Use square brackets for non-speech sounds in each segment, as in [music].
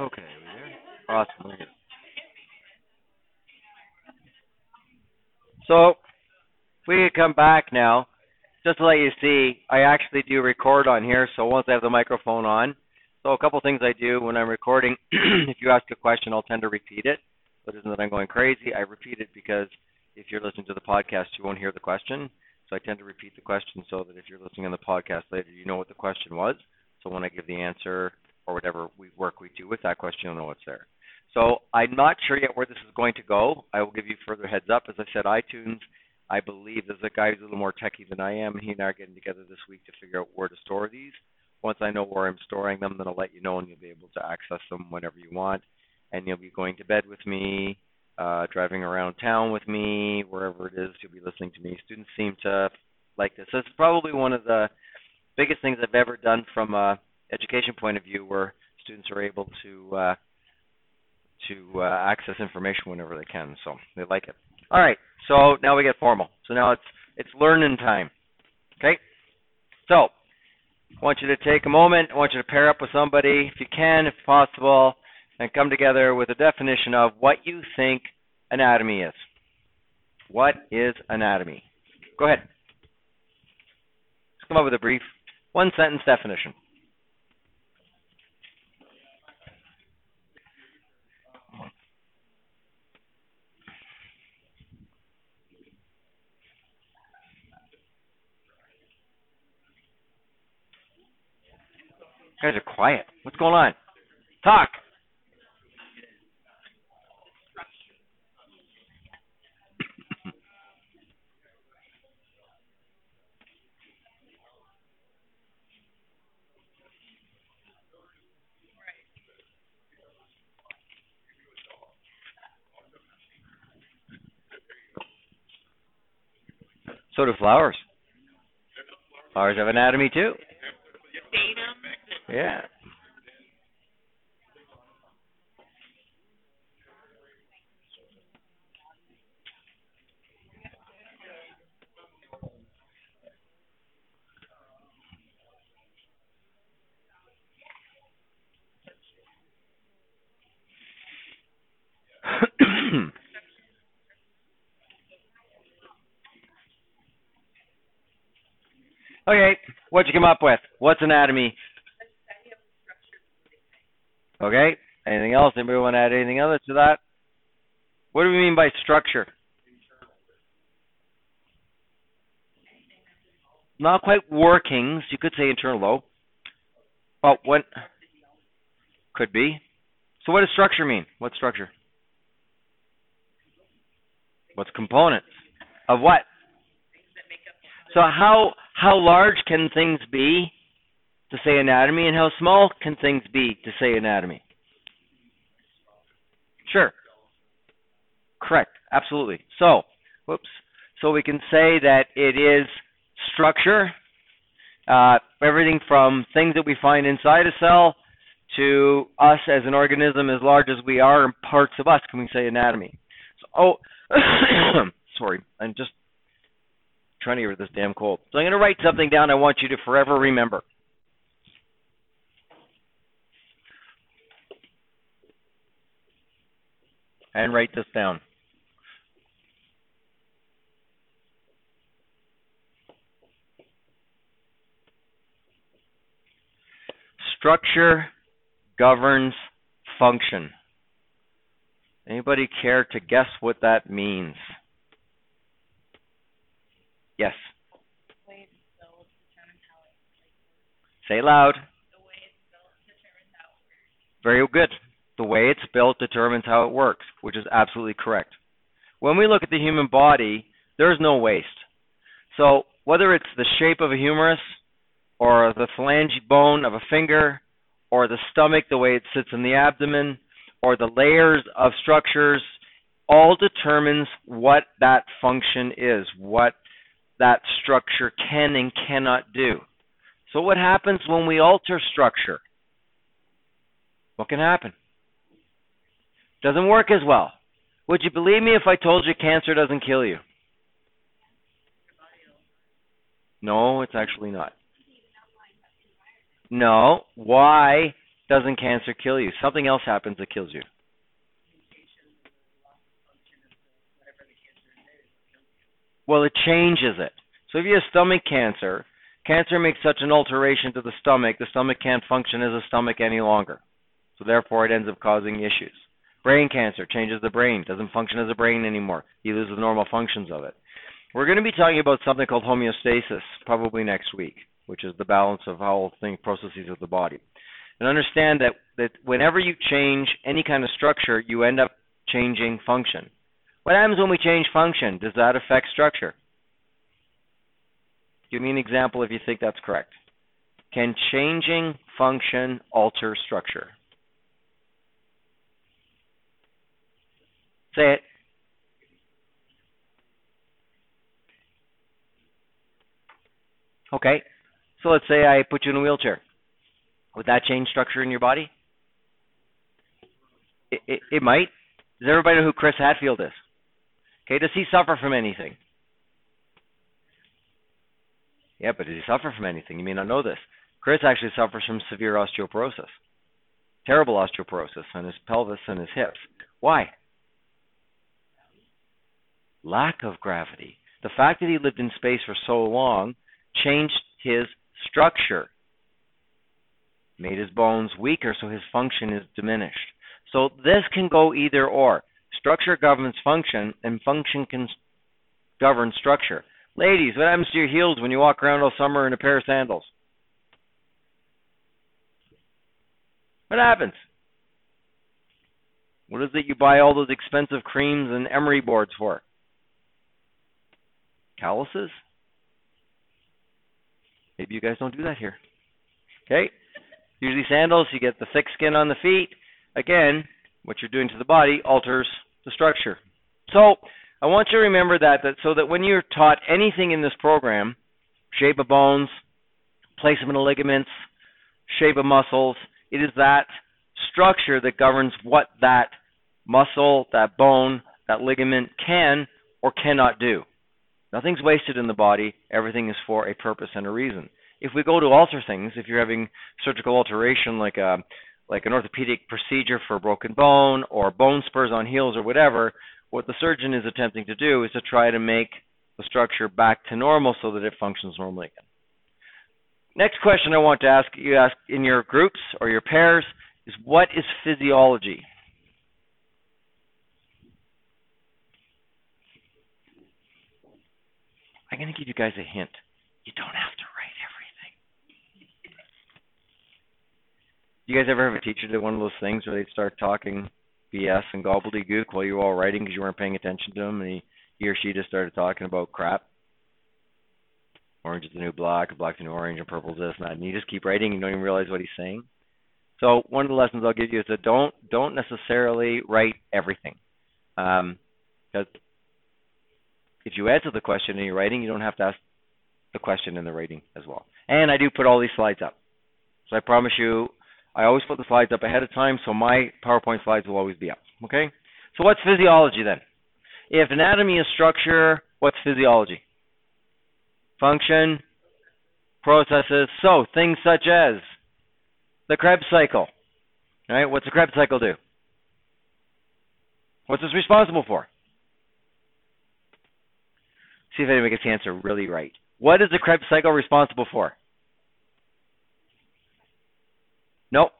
Okay, we there? Awesome. So we can come back now. Just to let you see, I actually do record on here. So once I have the microphone on, so a couple things I do when I'm recording. [clears throat] if you ask a question, I'll tend to repeat it. But isn't that I'm going crazy? I repeat it because if you're listening to the podcast, you won't hear the question. So I tend to repeat the question so that if you're listening on the podcast later, you know what the question was. So when I give the answer or whatever we work we do with that question, you'll know what's there. So I'm not sure yet where this is going to go. I will give you further heads up. As I said, iTunes, I believe there's a guy who's a little more techy than I am. He and I are getting together this week to figure out where to store these. Once I know where I'm storing them, then I'll let you know and you'll be able to access them whenever you want. And you'll be going to bed with me, uh, driving around town with me, wherever it is, you'll be listening to me. Students seem to like this. This is probably one of the biggest things I've ever done from a education point of view where students are able to uh, to uh, access information whenever they can. So they like it. All right. So now we get formal. So now it's it's learning time. Okay. So I want you to take a moment. I want you to pair up with somebody, if you can, if possible, and come together with a definition of what you think anatomy is. What is anatomy? Go ahead. Just come up with a brief one sentence definition. You guys are quiet. What's going on? Talk. So do flowers. Flowers have anatomy too. Yeah. [coughs] okay, what'd you come up with? What's anatomy? Okay. Anything else? Anybody want to add anything other to that? What do we mean by structure? Not quite workings. You could say internal though. Well, what could be. So what does structure mean? What structure? What's components? Of what? So how how large can things be to say anatomy, and how small can things be to say anatomy? Sure. Correct. Absolutely. So, whoops. So we can say that it is structure, uh, everything from things that we find inside a cell to us as an organism as large as we are and parts of us can we say anatomy. So, oh, [coughs] sorry, I'm just trying to get rid of this damn cold. So I'm going to write something down I want you to forever remember. And write this down. Structure governs function. Anybody care to guess what that means? Yes. Say loud. Very good the way it's built determines how it works, which is absolutely correct. When we look at the human body, there's no waste. So whether it's the shape of a humerus, or the phalange bone of a finger, or the stomach, the way it sits in the abdomen, or the layers of structures, all determines what that function is, what that structure can and cannot do. So, what happens when we alter structure? What can happen? Doesn't work as well. Would you believe me if I told you cancer doesn't kill you? No, it's actually not. No. Why doesn't cancer kill you. Something else happens that kills you. Well, it changes it. So if you have stomach cancer, cancer makes such an alteration to the stomach, the stomach can't function as a stomach any longer. So therefore, it ends up causing issues. Brain cancer changes the brain, doesn't function as a brain anymore. You lose the normal functions of it. We're going to be talking about something called homeostasis probably next week, which is the balance of how things processes of the body. And understand that, that whenever you change any kind of structure, you end up changing function. What happens when we change function? Does that affect structure? Give me an example if you think that's correct. Can changing function alter structure? Say it. Okay. So let's say I put you in a wheelchair. Would that change structure in your body? It, it, it might. Does everybody know who Chris Hadfield is? Okay, does he suffer from anything? Yeah, but does he suffer from anything? You may not know this. Chris actually suffers from severe osteoporosis. Terrible osteoporosis on his pelvis and his hips. Why? Lack of gravity. The fact that he lived in space for so long changed his structure, made his bones weaker, so his function is diminished. So this can go either or. Structure governs function, and function can govern structure. Ladies, what happens to your heels when you walk around all summer in a pair of sandals? What happens? What is it you buy all those expensive creams and emery boards for? Calluses? Maybe you guys don't do that here. Okay? Usually sandals, you get the thick skin on the feet. Again, what you're doing to the body alters the structure. So I want you to remember that, that so that when you're taught anything in this program, shape of bones, placement of ligaments, shape of muscles, it is that structure that governs what that muscle, that bone, that ligament can or cannot do. Nothing's wasted in the body. Everything is for a purpose and a reason. If we go to alter things, if you're having surgical alteration like a like an orthopedic procedure for a broken bone or bone spurs on heels or whatever, what the surgeon is attempting to do is to try to make the structure back to normal so that it functions normally again. Next question I want to ask you ask in your groups or your pairs is what is physiology? I'm going to give you guys a hint. You don't have to write everything. You guys ever have a teacher do one of those things where they start talking BS and gobbledygook while you were all writing because you weren't paying attention to them, and he, he or she just started talking about crap? Orange is the new black, black's the new orange, and purple's this and that, and you just keep writing and you don't even realize what he's saying. So one of the lessons I'll give you is that don't don't necessarily write everything, um, because if you answer the question in your writing, you don't have to ask the question in the writing as well. And I do put all these slides up. So I promise you, I always put the slides up ahead of time, so my PowerPoint slides will always be up. Okay? So what's physiology then? If anatomy is structure, what's physiology? Function, processes. So things such as the Krebs cycle. Right? What's the Krebs cycle do? What's this responsible for? See if anybody gets the answer really right. What is the Krebs cycle responsible for? Nope.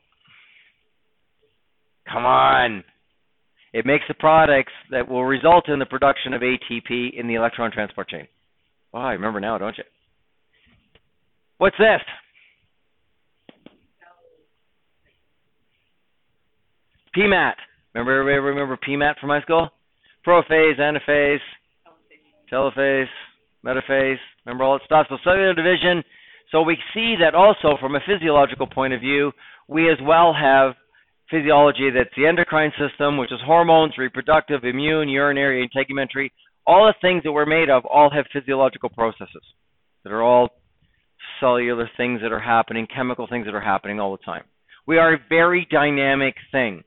Come on. It makes the products that will result in the production of ATP in the electron transport chain. Oh, I remember now, don't you? What's this? PMAT. Remember, everybody remember PMAT from high school? Prophase, anaphase, telophase, metaphase, remember all that stuff. So cellular division. So we see that also from a physiological point of view, we as well have physiology that's the endocrine system, which is hormones, reproductive, immune, urinary, integumentary. All the things that we're made of all have physiological processes that are all cellular things that are happening, chemical things that are happening all the time. We are a very dynamic thing.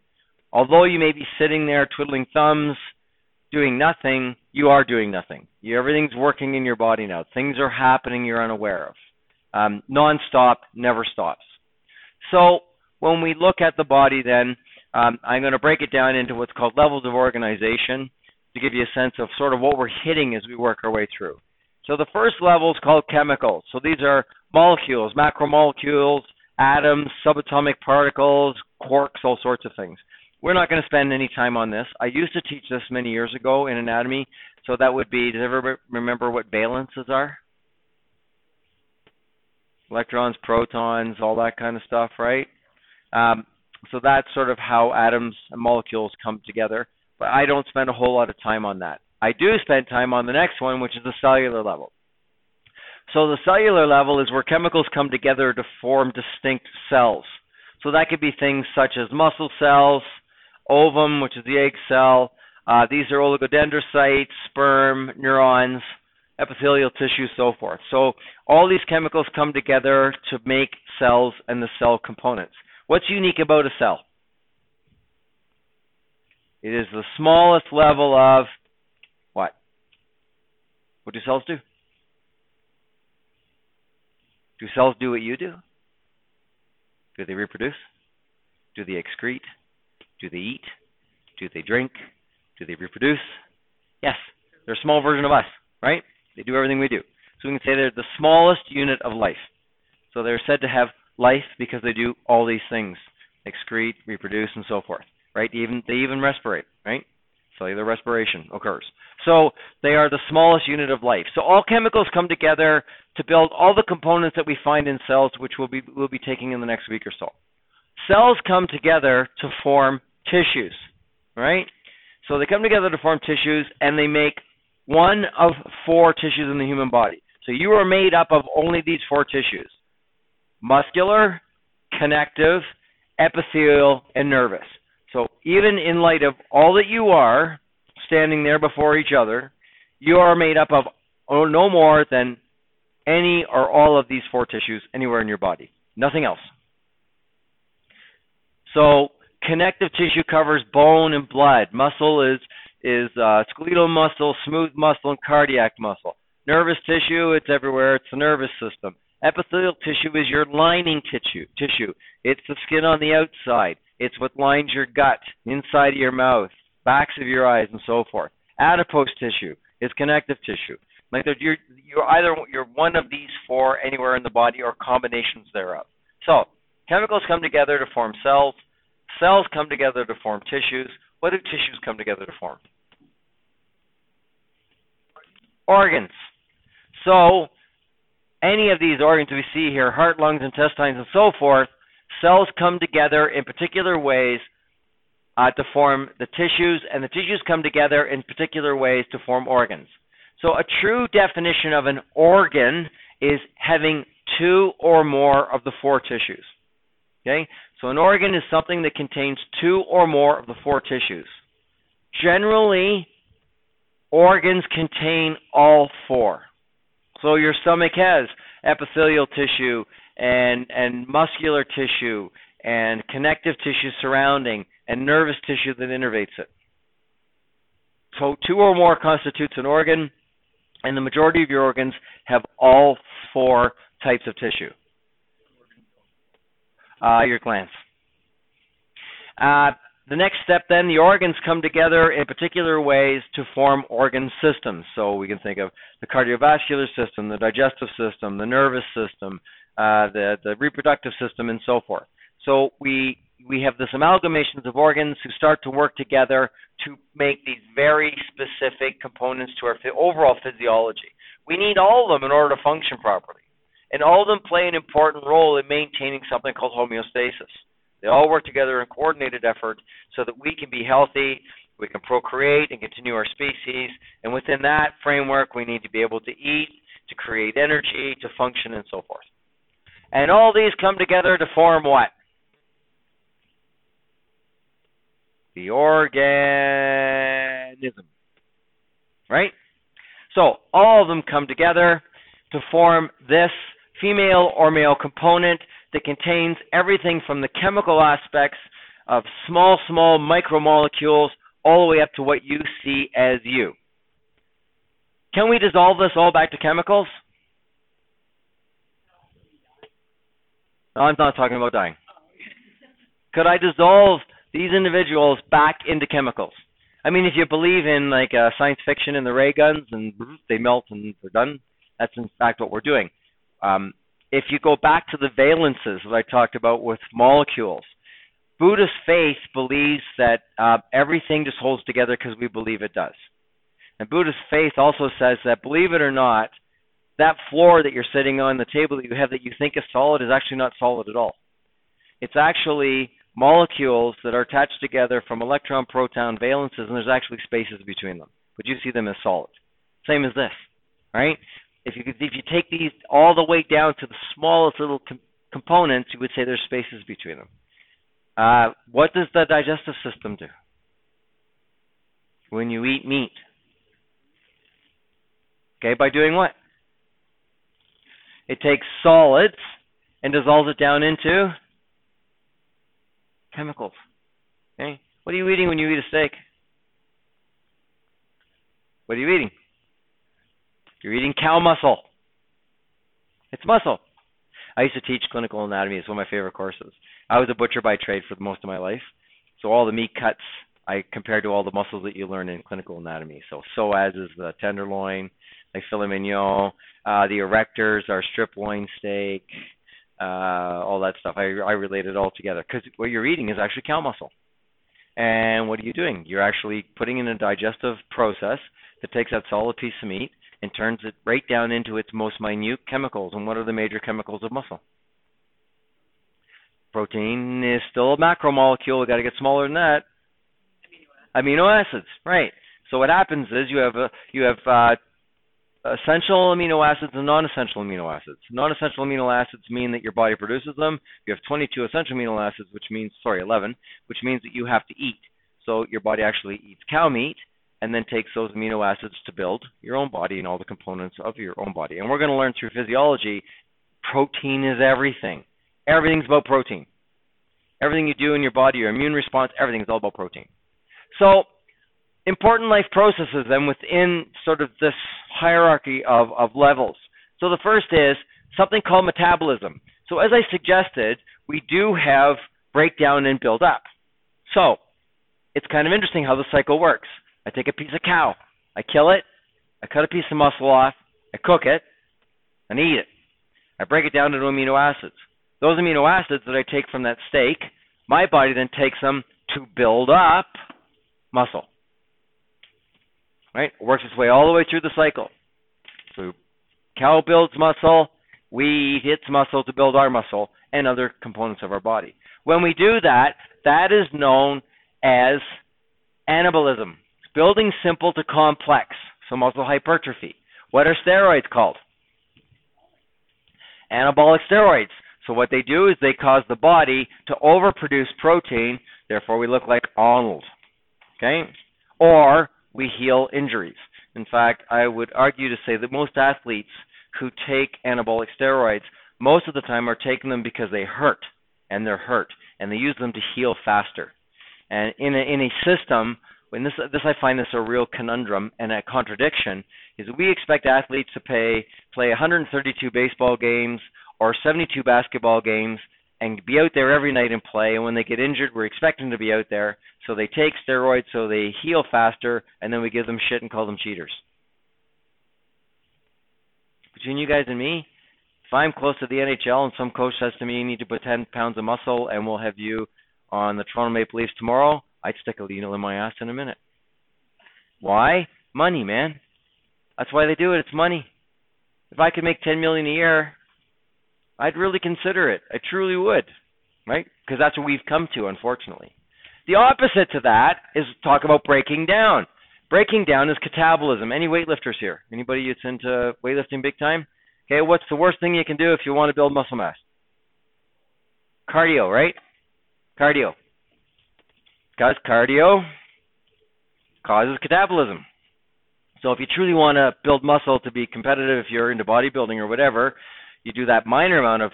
Although you may be sitting there twiddling thumbs, doing nothing, you are doing nothing. You, everything's working in your body now. Things are happening you're unaware of. Um, non-stop, never stops. So when we look at the body, then um, I'm going to break it down into what's called levels of organization to give you a sense of sort of what we're hitting as we work our way through. So the first level is called chemicals. So these are molecules, macromolecules, atoms, subatomic particles, quarks, all sorts of things. We're not going to spend any time on this. I used to teach this many years ago in anatomy. So that would be, does everybody remember what valences are? Electrons, protons, all that kind of stuff, right? Um, so that's sort of how atoms and molecules come together. But I don't spend a whole lot of time on that. I do spend time on the next one, which is the cellular level. So the cellular level is where chemicals come together to form distinct cells. So that could be things such as muscle cells, ovum, which is the egg cell. Uh, these are oligodendrocytes, sperm, neurons, epithelial tissue, so forth. So all these chemicals come together to make cells and the cell components. What's unique about a cell? It is the smallest level of what? What do cells do? Do cells do what you do? Do they reproduce? Do they excrete? Do they eat? Do they drink? Do they reproduce? Yes. They're a small version of us, right? They do everything we do. So we can say they're the smallest unit of life. So they're said to have life because they do all these things excrete, reproduce, and so forth, right? They even, they even respirate, right? Cellular respiration occurs. So they are the smallest unit of life. So all chemicals come together to build all the components that we find in cells, which we'll be, we'll be taking in the next week or so. Cells come together to form tissues, right? So they come together to form tissues, and they make one of four tissues in the human body. So you are made up of only these four tissues muscular, connective, epithelial, and nervous. So even in light of all that you are standing there before each other, you are made up of oh, no more than any or all of these four tissues anywhere in your body. Nothing else. So connective tissue covers bone and blood. Muscle is is uh, skeletal muscle, smooth muscle, and cardiac muscle. Nervous tissue, it's everywhere. It's the nervous system. Epithelial tissue is your lining tissue. Tissue. It's the skin on the outside. It's what lines your gut, inside of your mouth, backs of your eyes, and so forth. Adipose tissue is connective tissue. Like you're you're either you're one of these four anywhere in the body or combinations thereof. So chemicals come together to form cells. Cells come together to form tissues. What do tissues come together to form? Organs. So any of these organs we see here, heart, lungs, intestines, and so forth, cells come together in particular ways uh, to form the tissues, and the tissues come together in particular ways to form organs. So, a true definition of an organ is having two or more of the four tissues. Okay? So, an organ is something that contains two or more of the four tissues. Generally, organs contain all four. So your stomach has epithelial tissue and and muscular tissue and connective tissue surrounding and nervous tissue that innervates it. So two or more constitutes an organ, and the majority of your organs have all four types of tissue. Uh, your glands. Uh, the next step, then, the organs come together in particular ways to form organ systems. So we can think of the cardiovascular system, the digestive system, the nervous system, uh, the the reproductive system, and so forth. So we we have this amalgamations of organs who start to work together to make these very specific components to our overall physiology. We need all of them in order to function properly, and all of them play an important role in maintaining something called homeostasis. They all work together in coordinated effort so that we can be healthy, we can procreate and continue our species, and within that framework, we need to be able to eat, to create energy, to function, and so forth. And all these come together to form what? The organism. Right? So all of them come together to form this female or male component that contains everything from the chemical aspects of small, small micromolecules all the way up to what you see as you. Can we dissolve this all back to chemicals? No, I'm not talking about dying. Could I dissolve these individuals back into chemicals? I mean, if you believe in like uh, science fiction and the ray guns and they melt and they're done, that's in fact what we're doing. Um, if you go back to the valences that I talked about with molecules, Buddhist faith believes that uh, everything just holds together because we believe it does. And Buddhist faith also says that, believe it or not, that floor that you're sitting on, the table that you have that you think is solid, is actually not solid at all. It's actually molecules that are attached together from electron, proton, valences, and there's actually spaces between them. But you see them as solid. Same as this, right? If you if you take these all the way down to the smallest little com- components, you would say there's spaces between them. Uh, what does the digestive system do when you eat meat? Okay, by doing what? It takes solids and dissolves it down into chemicals. Okay? What are you eating when you eat a steak? What are you eating? You're eating cow muscle. It's muscle. I used to teach clinical anatomy. It's one of my favorite courses. I was a butcher by trade for most of my life. So all the meat cuts I compared to all the muscles that you learn in clinical anatomy. So psoas is the tenderloin, like filet mignon. Uh, the erectors are strip loin steak, uh, all that stuff. I, I relate it all together because what you're eating is actually cow muscle. And what are you doing? You're actually putting in a digestive process that takes that solid piece of meat and turns it right down into its most minute chemicals. And what are the major chemicals of muscle? Protein is still a macromolecule. We've got to get smaller than that. Amino acids, right? So what happens is you have a, you have uh, essential amino acids and non-essential amino acids. Non-essential amino acids mean that your body produces them. You have 22 essential amino acids, which means sorry, 11, which means that you have to eat. So your body actually eats cow meat and then takes those amino acids to build your own body and all the components of your own body. And we're going to learn through physiology protein is everything. Everything's about protein. Everything you do in your body, your immune response, everything is all about protein. So important life processes then within sort of this hierarchy of, of levels. So the first is something called metabolism. So as I suggested, we do have breakdown and build up. So it's kind of interesting how the cycle works. I take a piece of cow, I kill it, I cut a piece of muscle off, I cook it, and eat it. I break it down into amino acids. Those amino acids that I take from that steak, my body then takes them to build up muscle right? It works its way all the way through the cycle. So cow builds muscle, we eat its muscle to build our muscle and other components of our body. When we do that, that is known as anabolism. Building simple to complex, so muscle hypertrophy. What are steroids called? Anabolic steroids. So what they do is they cause the body to overproduce protein, therefore we look like Arnold. Okay? Or we heal injuries. In fact, I would argue to say that most athletes who take anabolic steroids most of the time are taking them because they hurt and they're hurt and they use them to heal faster. And in a, in a system, when this this I find this a real conundrum and a contradiction is we expect athletes to pay play 132 baseball games or 72 basketball games and be out there every night and play. And when they get injured, we're expecting to be out there. So they take steroids so they heal faster, and then we give them shit and call them cheaters. Between you guys and me, if I'm close to the NHL and some coach says to me, you need to put 10 pounds of muscle and we'll have you on the Toronto Maple Leafs tomorrow, I'd stick a needle in my ass in a minute. Why? Money, man. That's why they do it. It's money. If I could make 10 million a year, I'd really consider it. I truly would, right? Because that's what we've come to, unfortunately. The opposite to that is talk about breaking down. Breaking down is catabolism. Any weightlifters here? Anybody that's into weightlifting big time? Okay, what's the worst thing you can do if you want to build muscle mass? Cardio, right? Cardio. Because cardio causes catabolism. So if you truly want to build muscle to be competitive, if you're into bodybuilding or whatever, you do that minor amount of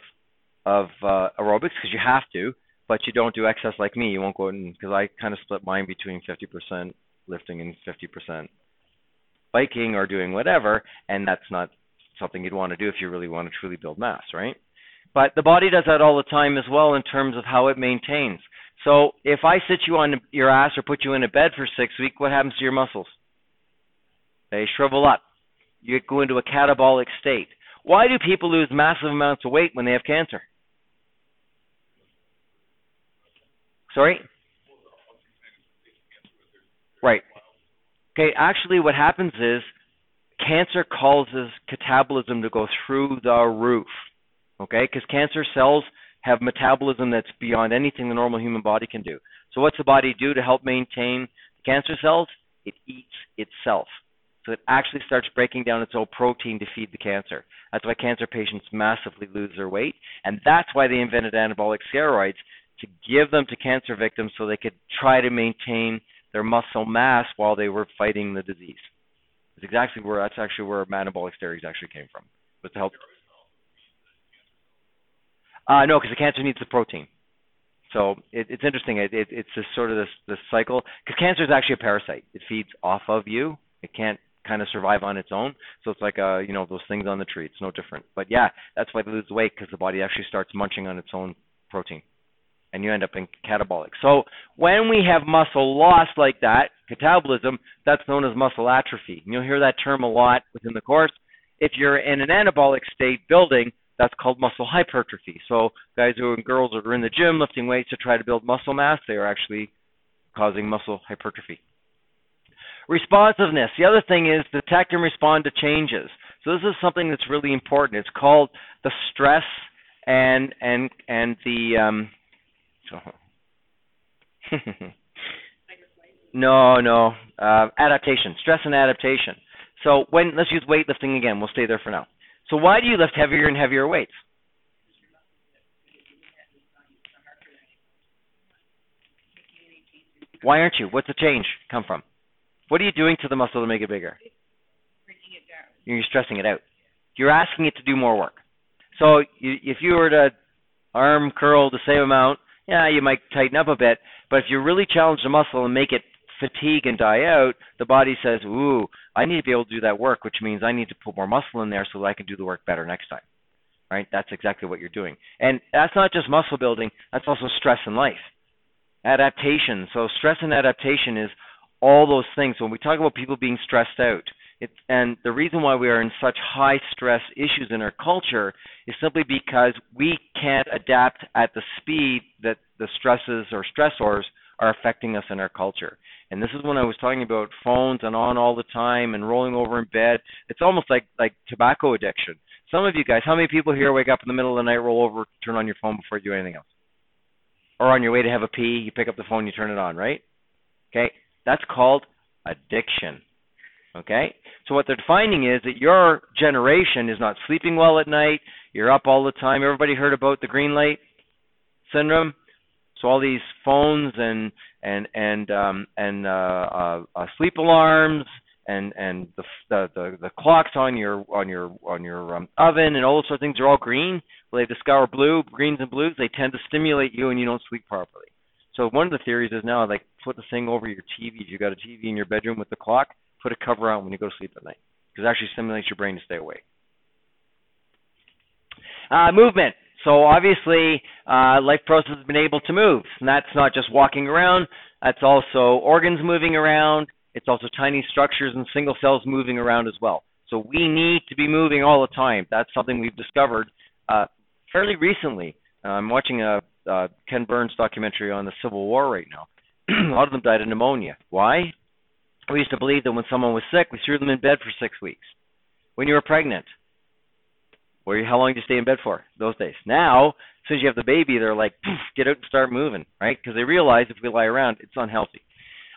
of uh, aerobics because you have to, but you don't do excess like me. You won't go in because I kind of split mine between 50% lifting and 50% biking or doing whatever, and that's not something you'd want to do if you really want to truly build mass, right? But the body does that all the time as well in terms of how it maintains. So if I sit you on your ass or put you in a bed for six weeks, what happens to your muscles? They shrivel up. You go into a catabolic state. Why do people lose massive amounts of weight when they have cancer? Sorry? Right. Okay, actually, what happens is cancer causes catabolism to go through the roof. Okay, because cancer cells have metabolism that's beyond anything the normal human body can do. So, what's the body do to help maintain cancer cells? It eats itself. So, it actually starts breaking down its own protein to feed the cancer. That's why cancer patients massively lose their weight. And that's why they invented anabolic steroids to give them to cancer victims so they could try to maintain their muscle mass while they were fighting the disease. It's exactly where that's actually where anabolic steroids actually came from, was to help. Uh, no, because the cancer needs the protein. So it, it's interesting. It, it, it's this sort of this this cycle because cancer is actually a parasite. It feeds off of you. It can't kind of survive on its own. So it's like uh you know those things on the tree. It's no different. But yeah, that's why they lose weight because the body actually starts munching on its own protein and you end up in catabolic. So when we have muscle loss like that, catabolism, that's known as muscle atrophy. And you'll hear that term a lot within the course. If you're in an anabolic state building, that's called muscle hypertrophy. So guys who and girls that are in the gym lifting weights to try to build muscle mass, they are actually causing muscle hypertrophy. Responsiveness. The other thing is detect and respond to changes. So this is something that's really important. It's called the stress and and and the um, [laughs] no, no. Uh, adaptation, stress and adaptation. So when let's use weightlifting again. We'll stay there for now. So why do you lift heavier and heavier weights? Why aren't you? What's the change come from? What are you doing to the muscle to make it bigger? You're stressing it out. You're asking it to do more work. So you, if you were to arm curl the same amount, yeah, you might tighten up a bit. But if you really challenge the muscle and make it fatigue and die out, the body says, "Ooh, I need to be able to do that work," which means I need to put more muscle in there so that I can do the work better next time. Right? That's exactly what you're doing. And that's not just muscle building, that's also stress in life. Adaptation. So stress and adaptation is all those things. When we talk about people being stressed out, it's, and the reason why we are in such high stress issues in our culture is simply because we can't adapt at the speed that the stresses or stressors are affecting us in our culture. And this is when I was talking about phones and on all the time and rolling over in bed. It's almost like like tobacco addiction. Some of you guys, how many people here wake up in the middle of the night, roll over, turn on your phone before you do anything else? Or on your way to have a pee, you pick up the phone, you turn it on, right? Okay, that's called addiction. Okay? So what they're finding is that your generation is not sleeping well at night, you're up all the time. Everybody heard about the green light syndrome? So all these phones and and and um and uh, uh, uh sleep alarms and and the, the the the clocks on your on your on your um, oven and all those sort of things are all green. Well, they discover blue, greens and blues. They tend to stimulate you and you don't sleep properly. So one of the theories is now like put the thing over your TV. If you got a TV in your bedroom with the clock, put a cover on when you go to sleep at night because it actually stimulates your brain to stay awake. Uh, movement. So obviously, uh, life process has been able to move, and that's not just walking around. That's also organs moving around. It's also tiny structures and single cells moving around as well. So we need to be moving all the time. That's something we've discovered uh, fairly recently. Uh, I'm watching a, a Ken Burns documentary on the Civil War right now. [clears throat] a lot of them died of pneumonia. Why? We used to believe that when someone was sick, we threw them in bed for six weeks. When you were pregnant, where how long do you stay in bed for those days? Now, as you have the baby, they're like, get out and start moving, right? Because they realize if we lie around, it's unhealthy.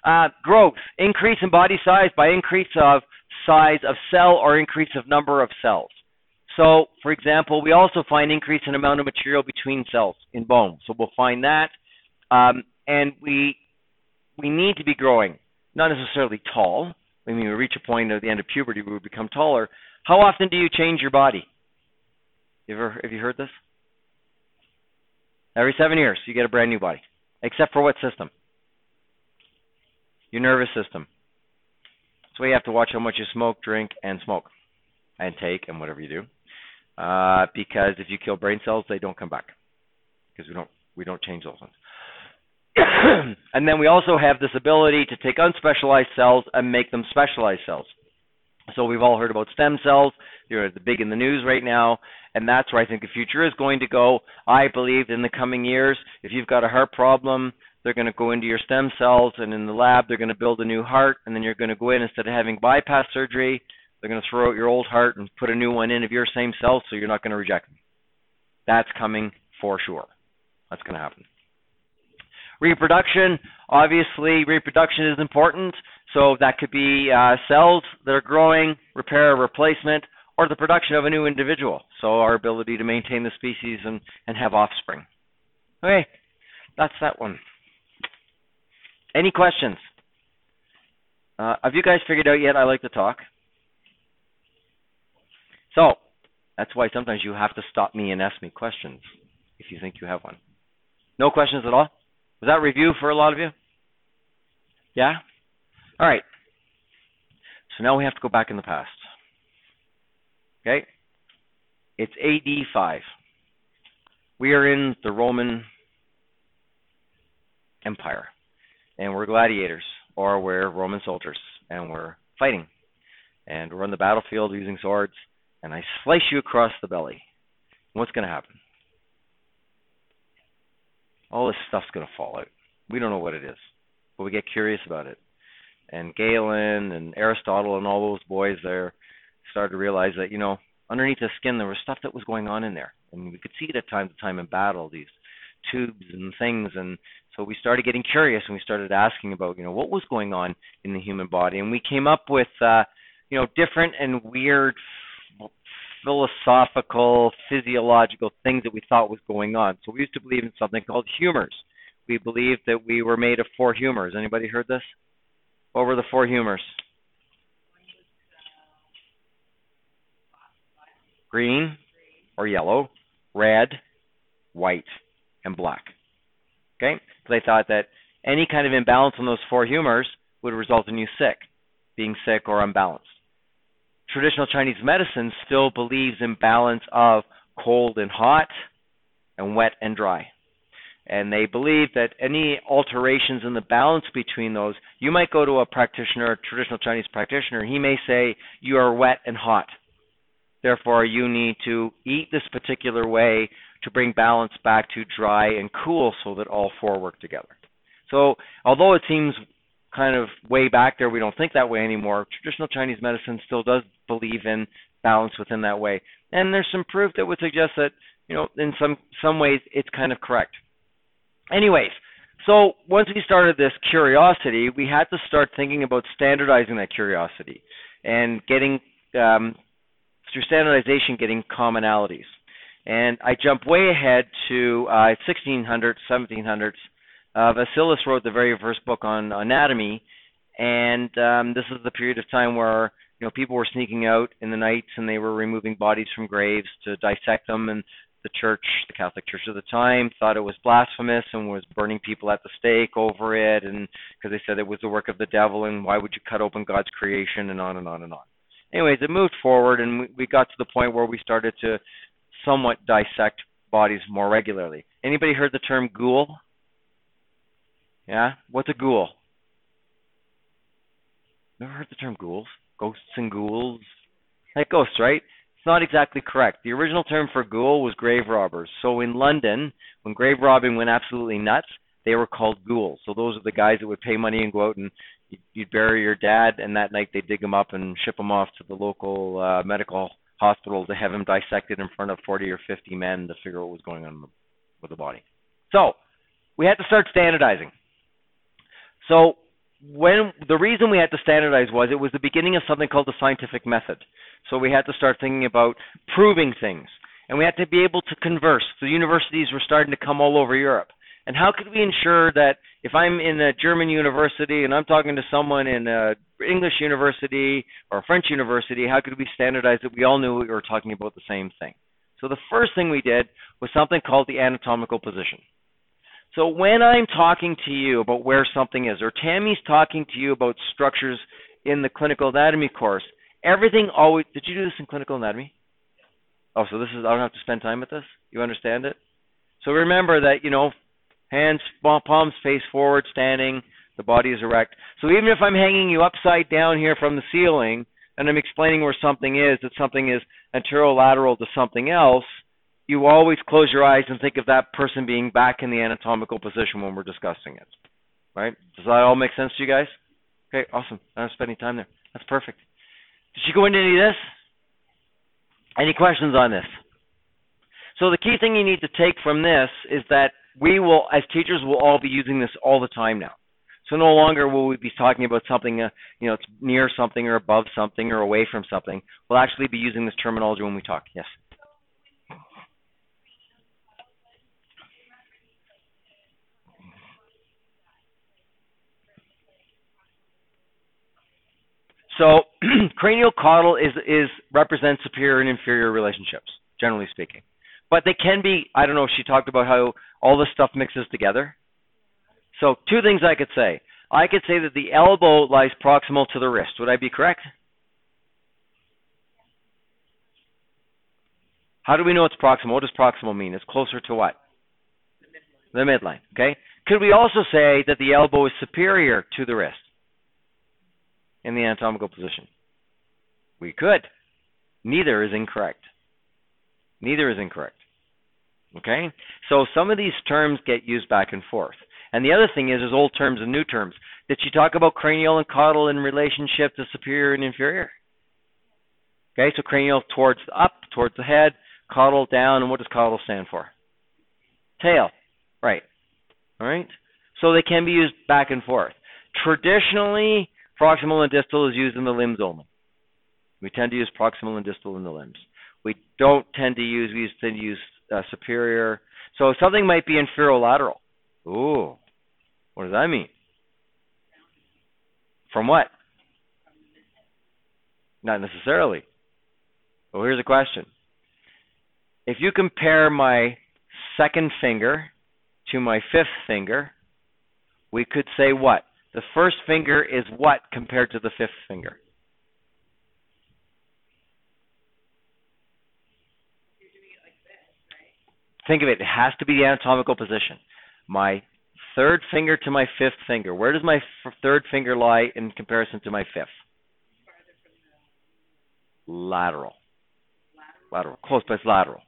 Uh, growth, increase in body size by increase of size of cell or increase of number of cells. So, for example, we also find increase in amount of material between cells in bone. So we'll find that, um, and we we need to be growing not necessarily tall. When we reach a point at the end of puberty, we become taller. How often do you change your body? You ever have you heard this? Every seven years, you get a brand new body. Except for what system? Your nervous system. So you have to watch how much you smoke, drink, and smoke, and take, and whatever you do. Uh, because if you kill brain cells, they don't come back because we don't we don't change those ones. [clears throat] and then we also have this ability to take unspecialized cells and make them specialized cells. So we've all heard about stem cells. They're big in the news right now, and that's where I think the future is going to go. I believe in the coming years, if you've got a heart problem, they're going to go into your stem cells, and in the lab, they're going to build a new heart, and then you're going to go in instead of having bypass surgery. They're going to throw out your old heart and put a new one in of your same cells, so you're not going to reject them. That's coming for sure. That's going to happen. Reproduction, obviously, reproduction is important. So that could be uh, cells that are growing, repair, replacement, or the production of a new individual. So our ability to maintain the species and, and have offspring. Okay, that's that one. Any questions? Uh, have you guys figured out yet I like to talk? So, that's why sometimes you have to stop me and ask me questions if you think you have one. No questions at all? Was that review for a lot of you? Yeah? All right. So now we have to go back in the past. Okay? It's AD 5. We are in the Roman Empire, and we're gladiators, or we're Roman soldiers, and we're fighting. And we're on the battlefield using swords, and I slice you across the belly. What's going to happen? All this stuff's going to fall out. We don't know what it is, but we get curious about it and Galen and Aristotle and all those boys there started to realize that you know underneath the skin there was stuff that was going on in there, and we could see it at time to time in battle these tubes and things, and so we started getting curious and we started asking about you know what was going on in the human body, and we came up with uh, you know different and weird philosophical, physiological things that we thought was going on. So we used to believe in something called humors. We believed that we were made of four humors. Anybody heard this? What were the four humors? Green or yellow, red, white, and black. Okay? So they thought that any kind of imbalance on those four humors would result in you sick, being sick or unbalanced. Traditional Chinese medicine still believes in balance of cold and hot and wet and dry and they believe that any alterations in the balance between those, you might go to a practitioner, a traditional Chinese practitioner, he may say you are wet and hot. Therefore, you need to eat this particular way to bring balance back to dry and cool so that all four work together. So, although it seems kind of way back there, we don't think that way anymore. Traditional Chinese medicine still does believe in balance within that way. And there's some proof that would suggest that, you know, in some some ways it's kind of correct. Anyways, so once we started this curiosity, we had to start thinking about standardizing that curiosity and getting um, through standardization, getting commonalities. And I jump way ahead to uh, 1600s, 1700s. Uh, Vesalius wrote the very first book on anatomy, and um, this is the period of time where you know people were sneaking out in the nights and they were removing bodies from graves to dissect them, and the church, the Catholic Church of the time, thought it was blasphemous and was burning people at the stake over it, and because they said it was the work of the devil, and why would you cut open God's creation, and on and on and on. Anyways, it moved forward, and we, we got to the point where we started to somewhat dissect bodies more regularly. Anybody heard the term ghoul? Yeah, what's a ghoul? Never heard the term ghouls? Ghosts and ghouls? Like ghosts, right? It's not exactly correct. The original term for ghoul was grave robbers. So in London, when grave robbing went absolutely nuts, they were called ghouls. So those are the guys that would pay money and go out and you'd bury your dad, and that night they'd dig him up and ship him off to the local uh, medical hospital to have him dissected in front of 40 or 50 men to figure out what was going on with the body. So we had to start standardizing. So when the reason we had to standardize was it was the beginning of something called the scientific method. So we had to start thinking about proving things, and we had to be able to converse. The universities were starting to come all over Europe. And how could we ensure that if I'm in a German university and I'm talking to someone in a English university or a French university, how could we standardize that we all knew we were talking about the same thing? So the first thing we did was something called the anatomical position. So when I'm talking to you about where something is, or Tammy's talking to you about structures in the clinical anatomy course, everything always. Did you do this in clinical anatomy? Oh, so this is I don't have to spend time with this. You understand it? So remember that you know Hands, palms face forward, standing. The body is erect. So even if I'm hanging you upside down here from the ceiling, and I'm explaining where something is, that something is anterolateral to something else, you always close your eyes and think of that person being back in the anatomical position when we're discussing it. Right? Does that all make sense to you guys? Okay, awesome. I don't spend any time there. That's perfect. Did she go into any of this? Any questions on this? So the key thing you need to take from this is that we will, as teachers, will all be using this all the time now. So no longer will we be talking about something, uh, you know, it's near something or above something or away from something. We'll actually be using this terminology when we talk. Yes. So [clears throat] cranial caudal is is represents superior and inferior relationships, generally speaking. But they can be I don't know if she talked about how all this stuff mixes together. So two things I could say. I could say that the elbow lies proximal to the wrist. Would I be correct? How do we know it's proximal? What does proximal mean? It's closer to what? The midline. The midline. Okay. Could we also say that the elbow is superior to the wrist? In the anatomical position? We could. Neither is incorrect. Neither is incorrect. Okay? So some of these terms get used back and forth. And the other thing is, there's old terms and new terms. Did she talk about cranial and caudal in relationship to superior and inferior? Okay, so cranial towards up, towards the head, caudal down, and what does caudal stand for? Tail. Right. All right. So they can be used back and forth. Traditionally, Proximal and distal is used in the limbs only. We tend to use proximal and distal in the limbs. We don't tend to use, we tend to use uh, superior. So something might be inferolateral. Ooh, what does that mean? From what? Not necessarily. Well, here's a question. If you compare my second finger to my fifth finger, we could say what? The first finger is what compared to the fifth finger? Think of it, it has to be the anatomical position. My third finger to my fifth finger. Where does my f- third finger lie in comparison to my fifth? Lateral. Lateral. Close, but it's lateral.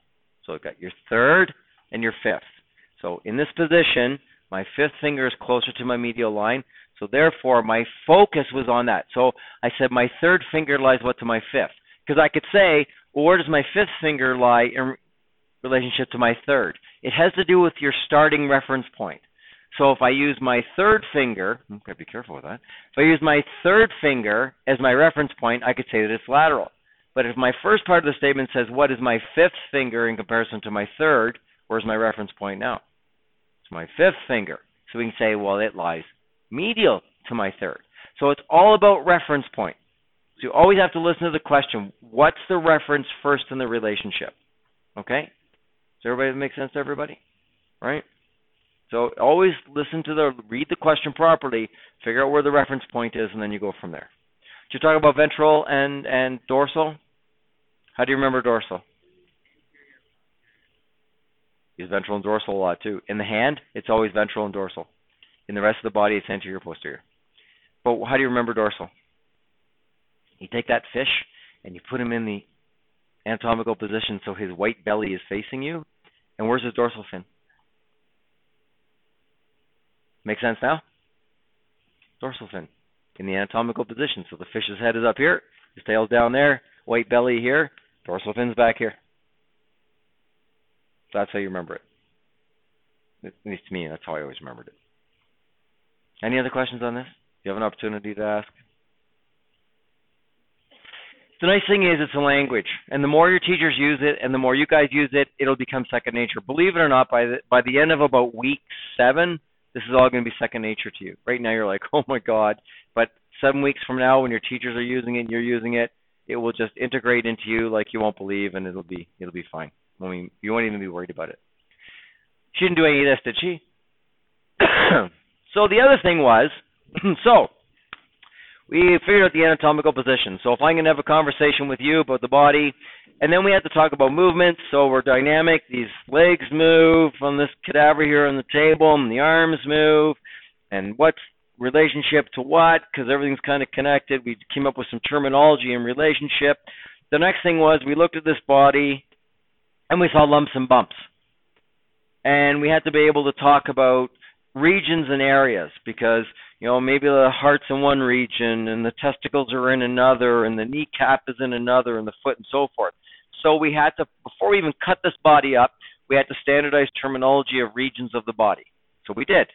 So you've got your third and your fifth. So in this position, my fifth finger is closer to my medial line. So therefore, my focus was on that. So I said my third finger lies what to my fifth, because I could say, well, where does my fifth finger lie in relationship to my third? It has to do with your starting reference point. So if I use my third finger, i gotta be careful with that. If I use my third finger as my reference point, I could say that it's lateral. But if my first part of the statement says, what is my fifth finger in comparison to my third, where's my reference point now? It's my fifth finger. So we can say, well, it lies medial to my third. So it's all about reference point. So you always have to listen to the question, what's the reference first in the relationship? Okay? Does everybody make sense to everybody? Right? So always listen to the read the question properly, figure out where the reference point is, and then you go from there. Did you talk about ventral and, and dorsal? How do you remember dorsal? Use ventral and dorsal a lot too. In the hand, it's always ventral and dorsal. In the rest of the body, it's anterior posterior. But how do you remember dorsal? You take that fish and you put him in the anatomical position so his white belly is facing you. And where's his dorsal fin? Make sense now? Dorsal fin in the anatomical position. So the fish's head is up here, his tail's down there, white belly here, dorsal fin's back here. That's how you remember it. At least to me, that's how I always remembered it. Any other questions on this? You have an opportunity to ask. The nice thing is it's a language, and the more your teachers use it, and the more you guys use it, it'll become second nature. Believe it or not, by the by the end of about week seven, this is all going to be second nature to you. Right now, you're like, [laughs] oh my god, but seven weeks from now, when your teachers are using it and you're using it, it will just integrate into you like you won't believe, and it'll be it'll be fine. I mean, you won't even be worried about it. She didn't do any of this, did she? [coughs] So the other thing was, [clears throat] so we figured out the anatomical position. So if I'm going to have a conversation with you about the body, And then we had to talk about movements. So we're dynamic. These legs move on this cadaver here on the table, and the arms move. And what's relationship to what? Because everything's kind of connected. We came up with some terminology and relationship. The next thing was we looked at this body, and we saw lumps and bumps. And we had to be able to talk about regions and areas because you know maybe the heart's in one region and the testicles are in another and the kneecap is in another and the foot and so forth. So we had to before we even cut this body up we had to standardize terminology of regions of the body. So we did.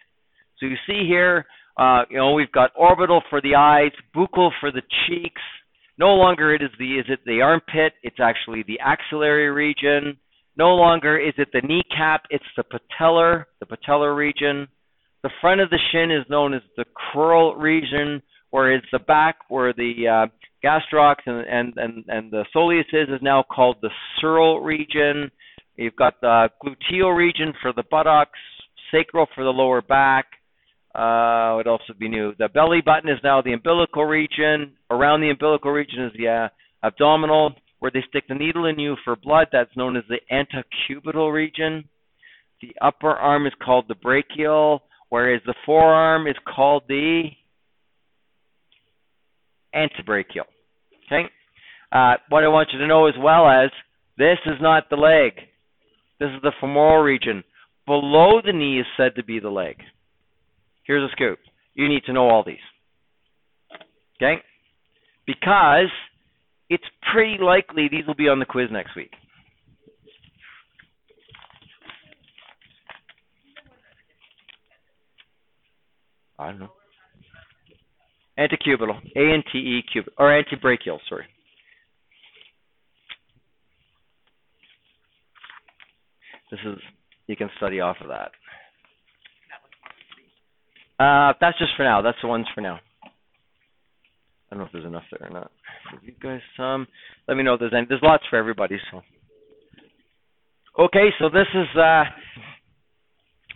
So you see here uh, you know we've got orbital for the eyes buccal for the cheeks. No longer it is the is it the armpit it's actually the axillary region. No longer is it the kneecap it's the patellar the patellar region the front of the shin is known as the crural region, whereas the back, where the uh, and, and, and, and the soleus is, is now called the sural region. You've got the gluteal region for the buttocks, sacral for the lower back. Uh, else would be new? The belly button is now the umbilical region. Around the umbilical region is the uh, abdominal, where they stick the needle in you for blood. That's known as the antecubital region. The upper arm is called the brachial whereas the forearm is called the antebrachial. Okay? Uh, what I want you to know as well as this is not the leg. This is the femoral region. Below the knee is said to be the leg. Here's a scoop. You need to know all these. Okay? Because it's pretty likely these will be on the quiz next week. I don't know. Antecubital, A N T E cubital, or antebrachial, sorry. This is you can study off of that. Uh, that's just for now. That's the ones for now. I don't know if there's enough there or not. Give you guys some. Let me know if there's any. There's lots for everybody. So. Okay, so this is uh,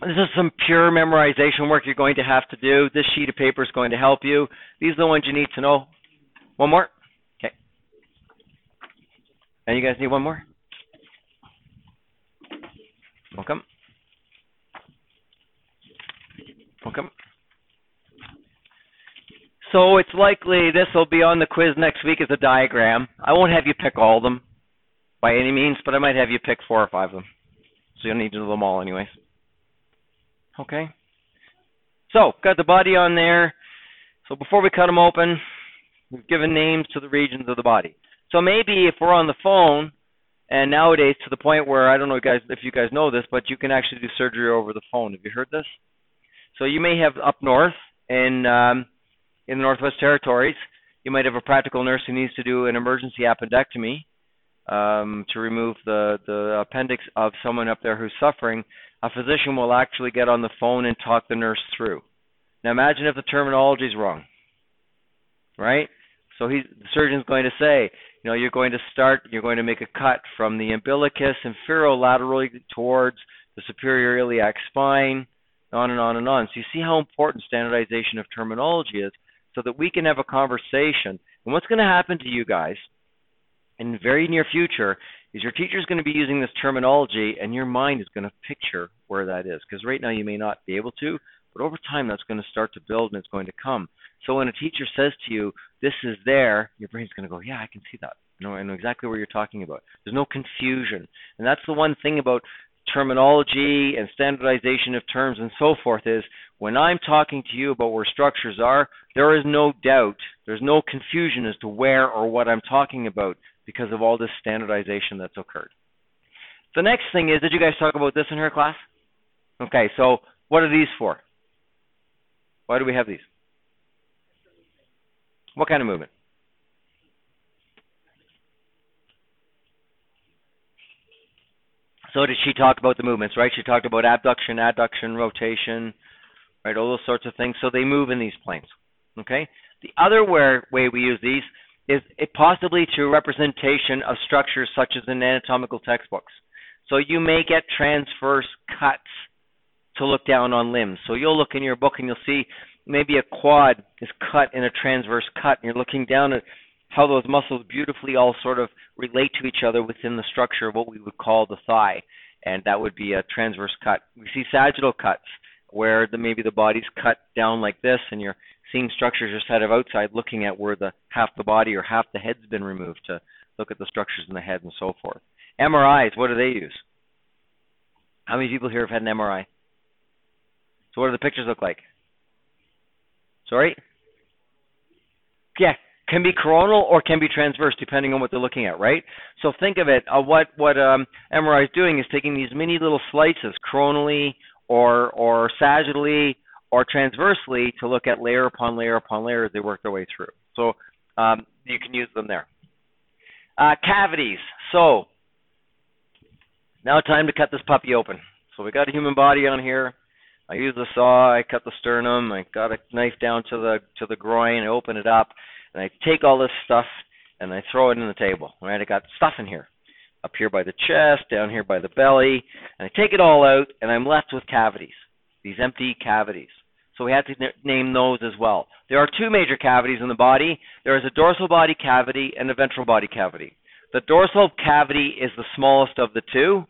this is some pure memorization work you're going to have to do. This sheet of paper is going to help you. These are the ones you need to know. One more? Okay. And you guys need one more? Welcome. Welcome. So it's likely this will be on the quiz next week as a diagram. I won't have you pick all of them by any means, but I might have you pick four or five of them. So you'll need to know them all anyways. Okay. So, got the body on there. So before we cut them open, we've given names to the regions of the body. So maybe if we're on the phone, and nowadays to the point where I don't know guys if you guys know this, but you can actually do surgery over the phone. Have you heard this? So you may have up north in um, in the Northwest Territories, you might have a practical nurse who needs to do an emergency appendectomy um, to remove the the appendix of someone up there who's suffering a physician will actually get on the phone and talk the nurse through. Now imagine if the terminology is wrong, right? So he's, the surgeon's going to say, you know, you're going to start, you're going to make a cut from the umbilicus inferolaterally towards the superior iliac spine, on and on and on. So you see how important standardization of terminology is so that we can have a conversation. And what's going to happen to you guys in the very near future is your teacher is going to be using this terminology and your mind is going to picture where that is because right now you may not be able to but over time that's going to start to build and it's going to come. So when a teacher says to you this is there your brain's going to go yeah i can see that. I know exactly what you're talking about. There's no confusion. And that's the one thing about terminology and standardization of terms and so forth is when I'm talking to you about where structures are, there is no doubt, there's no confusion as to where or what I'm talking about because of all this standardization that's occurred. The next thing is, did you guys talk about this in her class? Okay, so what are these for? Why do we have these? What kind of movement? So did she talk about the movements, right? She talked about abduction, adduction, rotation, right? All those sorts of things. So they move in these planes. Okay. The other where, way we use these is possibly to representation of structures such as in anatomical textbooks. So you may get transverse cuts to look down on limbs. So you'll look in your book and you'll see maybe a quad is cut in a transverse cut, and you're looking down at how those muscles beautifully all sort of relate to each other within the structure of what we would call the thigh, and that would be a transverse cut. We see sagittal cuts where the, maybe the body's cut down like this, and you're seeing structures just out of outside, looking at where the half the body or half the head's been removed to look at the structures in the head and so forth. MRIs, what do they use? How many people here have had an MRI? So what do the pictures look like? Sorry? Yeah, can be coronal or can be transverse depending on what they're looking at, right? So think of it. Uh, what what um, MRI is doing is taking these mini little slices, coronally or or sagittally or transversely, to look at layer upon layer upon layer as they work their way through. So um, you can use them there. Uh, cavities. So now time to cut this puppy open. So we got a human body on here. I use the saw. I cut the sternum. I got a knife down to the to the groin. I open it up, and I take all this stuff and I throw it in the table. Right, I got stuff in here, up here by the chest, down here by the belly, and I take it all out, and I'm left with cavities. These empty cavities. So we had to n- name those as well. There are two major cavities in the body. There is a dorsal body cavity and a ventral body cavity. The dorsal cavity is the smallest of the two.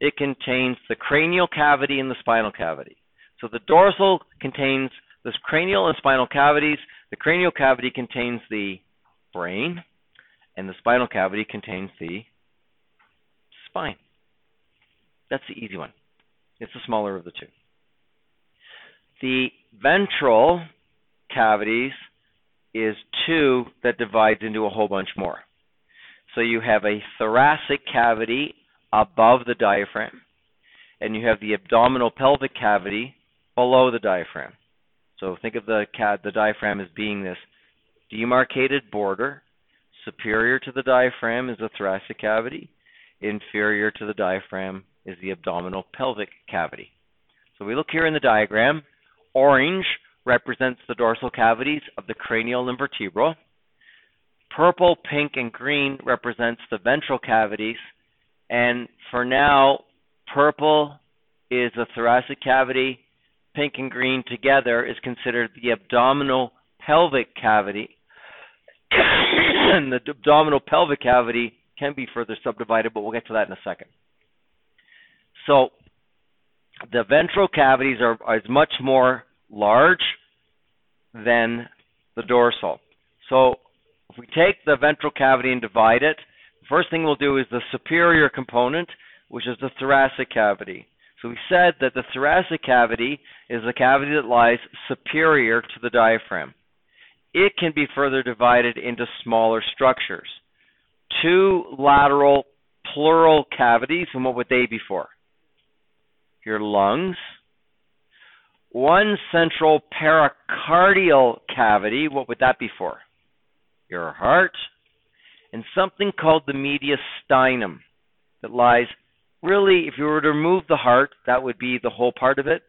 It contains the cranial cavity and the spinal cavity. So the dorsal contains the cranial and spinal cavities. The cranial cavity contains the brain, and the spinal cavity contains the spine. That's the easy one. It's the smaller of the two. The ventral cavities is two that divides into a whole bunch more. So you have a thoracic cavity above the diaphragm, and you have the abdominal pelvic cavity below the diaphragm. So think of the the diaphragm as being this demarcated border. Superior to the diaphragm is the thoracic cavity. Inferior to the diaphragm is the abdominal pelvic cavity. So we look here in the diagram. Orange represents the dorsal cavities of the cranial and vertebral. Purple, pink, and green represents the ventral cavities. And for now, purple is the thoracic cavity, pink and green together is considered the abdominal pelvic cavity. [coughs] and the abdominal pelvic cavity can be further subdivided, but we'll get to that in a second. So the ventral cavities are, is much more large than the dorsal. So if we take the ventral cavity and divide it, the first thing we'll do is the superior component, which is the thoracic cavity. So we said that the thoracic cavity is the cavity that lies superior to the diaphragm. It can be further divided into smaller structures. Two lateral pleural cavities, and what would they be for? Your lungs. One central pericardial cavity, what would that be for? Your heart. And something called the mediastinum that lies really, if you were to remove the heart, that would be the whole part of it.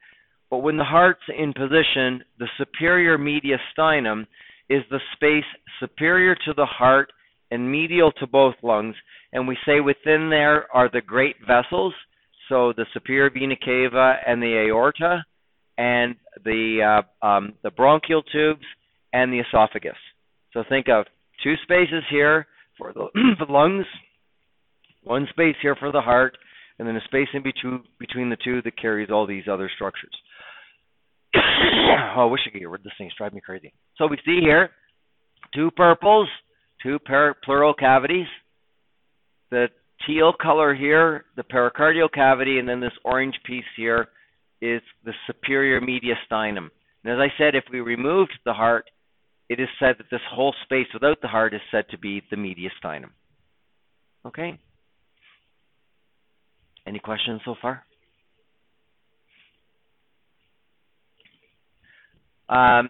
But when the heart's in position, the superior mediastinum is the space superior to the heart and medial to both lungs. And we say within there are the great vessels, so the superior vena cava and the aorta, and the uh, um, the bronchial tubes and the esophagus. So think of two spaces here for the, [clears throat] for the lungs, one space here for the heart, and then a space in between between the two that carries all these other structures. [coughs] oh, I wish I could get rid of this thing. It's driving me crazy. So we see here two purples, two pleural cavities. The teal color here, the pericardial cavity, and then this orange piece here is the superior mediastinum. And as I said, if we removed the heart, it is said that this whole space without the heart is said to be the mediastinum. Okay? Any questions so far? Um,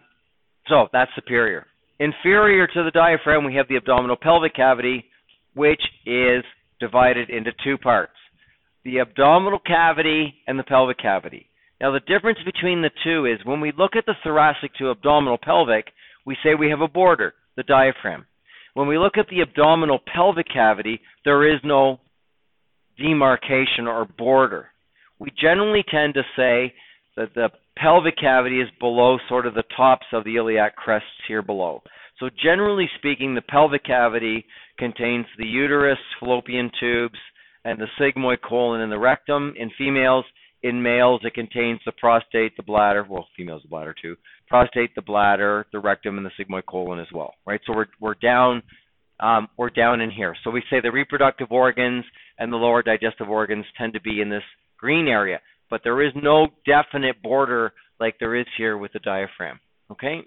so that's superior. Inferior to the diaphragm, we have the abdominal pelvic cavity, which is divided into two parts the abdominal cavity and the pelvic cavity. Now, the difference between the two is when we look at the thoracic to abdominal pelvic, we say we have a border, the diaphragm. When we look at the abdominal pelvic cavity, there is no demarcation or border. We generally tend to say that the pelvic cavity is below sort of the tops of the iliac crests here below. So generally speaking, the pelvic cavity contains the uterus, fallopian tubes, and the sigmoid colon and the rectum. In females, in males, it contains the prostate, the bladder. Well, females the bladder too. Prostate, the bladder, the rectum, and the sigmoid colon as well. Right. So we're we're down um, we're down in here. So we say the reproductive organs and the lower digestive organs tend to be in this green area, but there is no definite border like there is here with the diaphragm. Okay.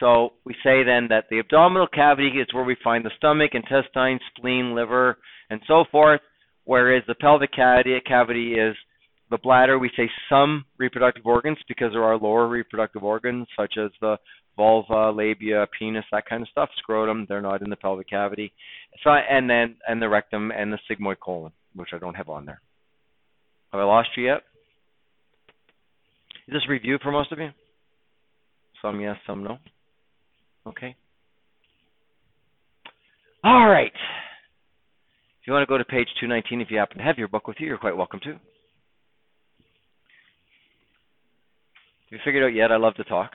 So we say then that the abdominal cavity is where we find the stomach, intestine, spleen, liver, and so forth, whereas the pelvic cavity, is the bladder. We say some reproductive organs because there are lower reproductive organs such as the vulva, labia, penis, that kind of stuff, scrotum. They're not in the pelvic cavity. So and then and the rectum and the sigmoid colon, which I don't have on there. Have I lost you yet? Is this review for most of you? Some yes, some no. Okay. All right. If you want to go to page 219, if you happen to have your book with you, you're quite welcome to. You figured out yet? I love to talk.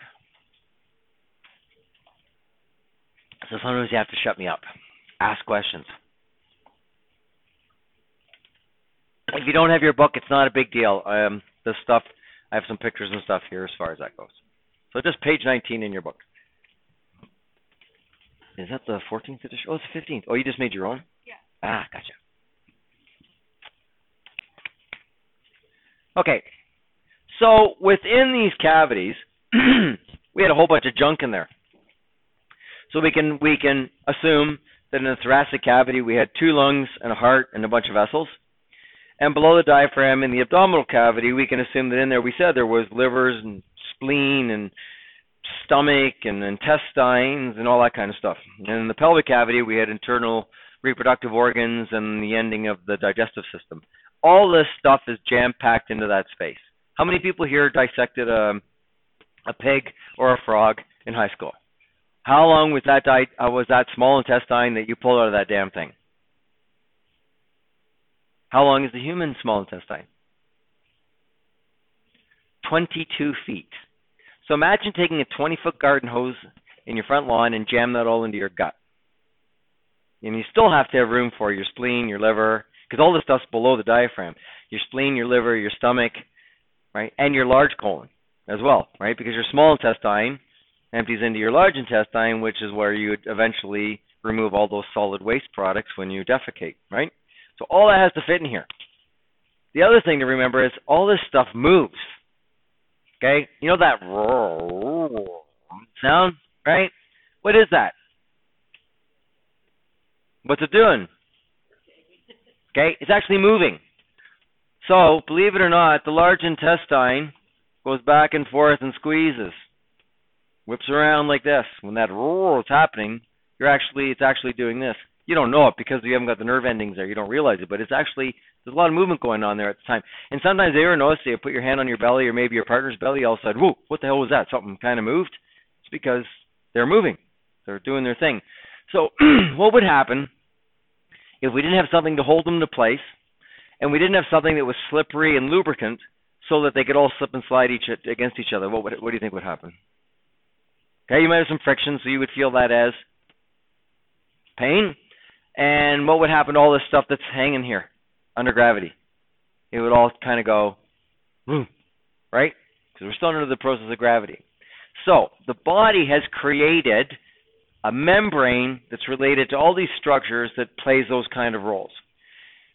So sometimes you have to shut me up. Ask questions. If you don't have your book, it's not a big deal. Um, the stuff, I have some pictures and stuff here as far as that goes. So just page 19 in your book. Is that the 14th edition? Oh, it's the 15th. Oh, you just made your own? Yeah. Ah, gotcha. Okay. So within these cavities, [clears throat] we had a whole bunch of junk in there. So we can we can assume that in the thoracic cavity we had two lungs and a heart and a bunch of vessels. And below the diaphragm in the abdominal cavity, we can assume that in there we said there was livers and spleen and stomach and intestines and all that kind of stuff. And in the pelvic cavity, we had internal reproductive organs and the ending of the digestive system. All this stuff is jam packed into that space. How many people here dissected a a pig or a frog in high school? How long was that di- uh, was that small intestine that you pulled out of that damn thing? How long is the human small intestine? 22 feet. So imagine taking a 20 foot garden hose in your front lawn and jam that all into your gut. And you still have to have room for your spleen, your liver, because all this stuff's below the diaphragm. Your spleen, your liver, your stomach, right, and your large colon as well, right? Because your small intestine empties into your large intestine, which is where you eventually remove all those solid waste products when you defecate, right? So all that has to fit in here. The other thing to remember is all this stuff moves. Okay? You know that sound, right? What is that? What's it doing? Okay, it's actually moving. So, believe it or not, the large intestine goes back and forth and squeezes, whips around like this. When that roar is happening, you're actually it's actually doing this. You don't know it because you haven't got the nerve endings there. You don't realize it, but it's actually there's a lot of movement going on there at the time. And sometimes they ever notice you put your hand on your belly or maybe your partner's belly, all of a sudden, whoa, what the hell was that? Something kind of moved. It's because they're moving. They're doing their thing. So [clears throat] what would happen if we didn't have something to hold them to place and we didn't have something that was slippery and lubricant so that they could all slip and slide each against each other? What would, what do you think would happen? Okay, you might have some friction, so you would feel that as pain. And what would happen to all this stuff that's hanging here? under gravity. It would all kind of go, right? Because we're still under the process of gravity. So the body has created a membrane that's related to all these structures that plays those kind of roles.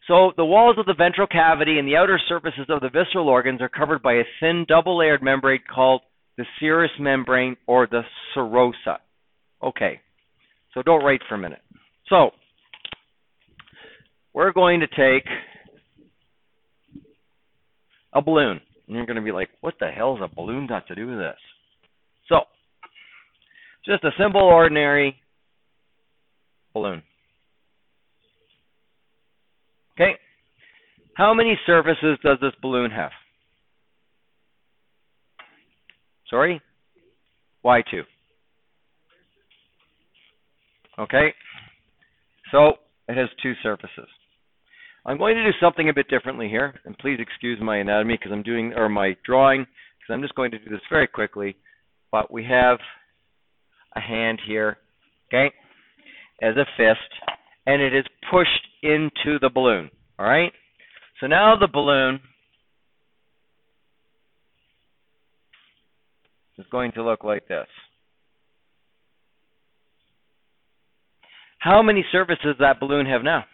So the walls of the ventral cavity and the outer surfaces of the visceral organs are covered by a thin double-layered membrane called the serous membrane or the serosa. Okay, so don't write for a minute. So we're going to take a balloon. And you're going to be like, what the hell has a balloon got to do with this? So, just a simple, ordinary balloon. Okay. How many surfaces does this balloon have? Sorry? Why two? Okay. So, it has two surfaces. I'm going to do something a bit differently here, and please excuse my anatomy because I'm doing or my drawing because I'm just going to do this very quickly. But we have a hand here, okay, as a fist, and it is pushed into the balloon. All right. So now the balloon is going to look like this. How many surfaces does that balloon have now?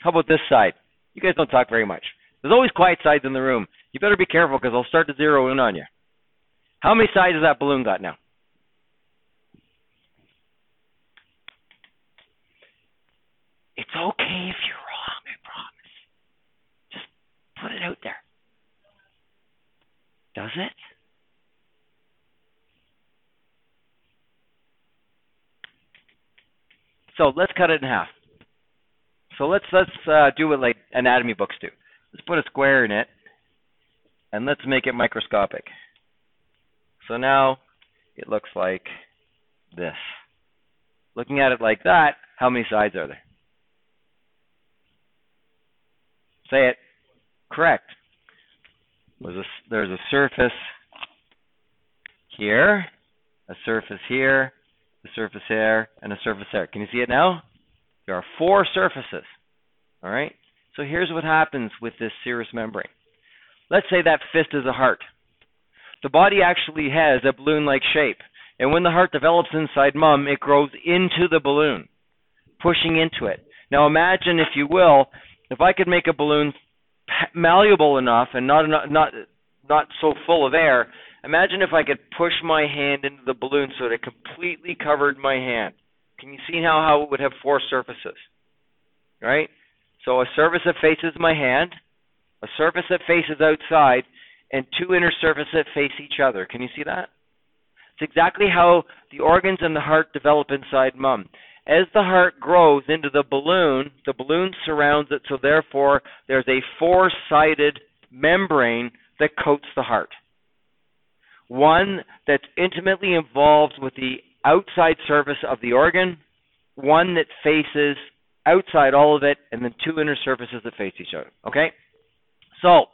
How about this side? You guys don't talk very much. There's always quiet sides in the room. You better be careful because I'll start to zero in on you. How many sides has that balloon got now? It's okay if you're wrong, I promise. Just put it out there. Does it? So let's cut it in half. So let's let's uh, do what like anatomy books do. Let's put a square in it, and let's make it microscopic. So now it looks like this. Looking at it like that, how many sides are there? Say it. Correct. There's a, there's a surface here, a surface here, a surface here, and a surface there. Can you see it now? There are four surfaces. All right? So here's what happens with this serous membrane. Let's say that fist is a heart. The body actually has a balloon like shape. And when the heart develops inside mom, it grows into the balloon, pushing into it. Now imagine, if you will, if I could make a balloon malleable enough and not not not so full of air. Imagine if I could push my hand into the balloon so that it completely covered my hand. Can you see how, how it would have four surfaces? Right? So a surface that faces my hand, a surface that faces outside, and two inner surfaces that face each other. Can you see that? It's exactly how the organs and the heart develop inside mom. As the heart grows into the balloon, the balloon surrounds it, so therefore there's a four sided membrane that coats the heart. One that's intimately involved with the outside surface of the organ, one that faces outside all of it, and then two inner surfaces that face each other. Okay? So,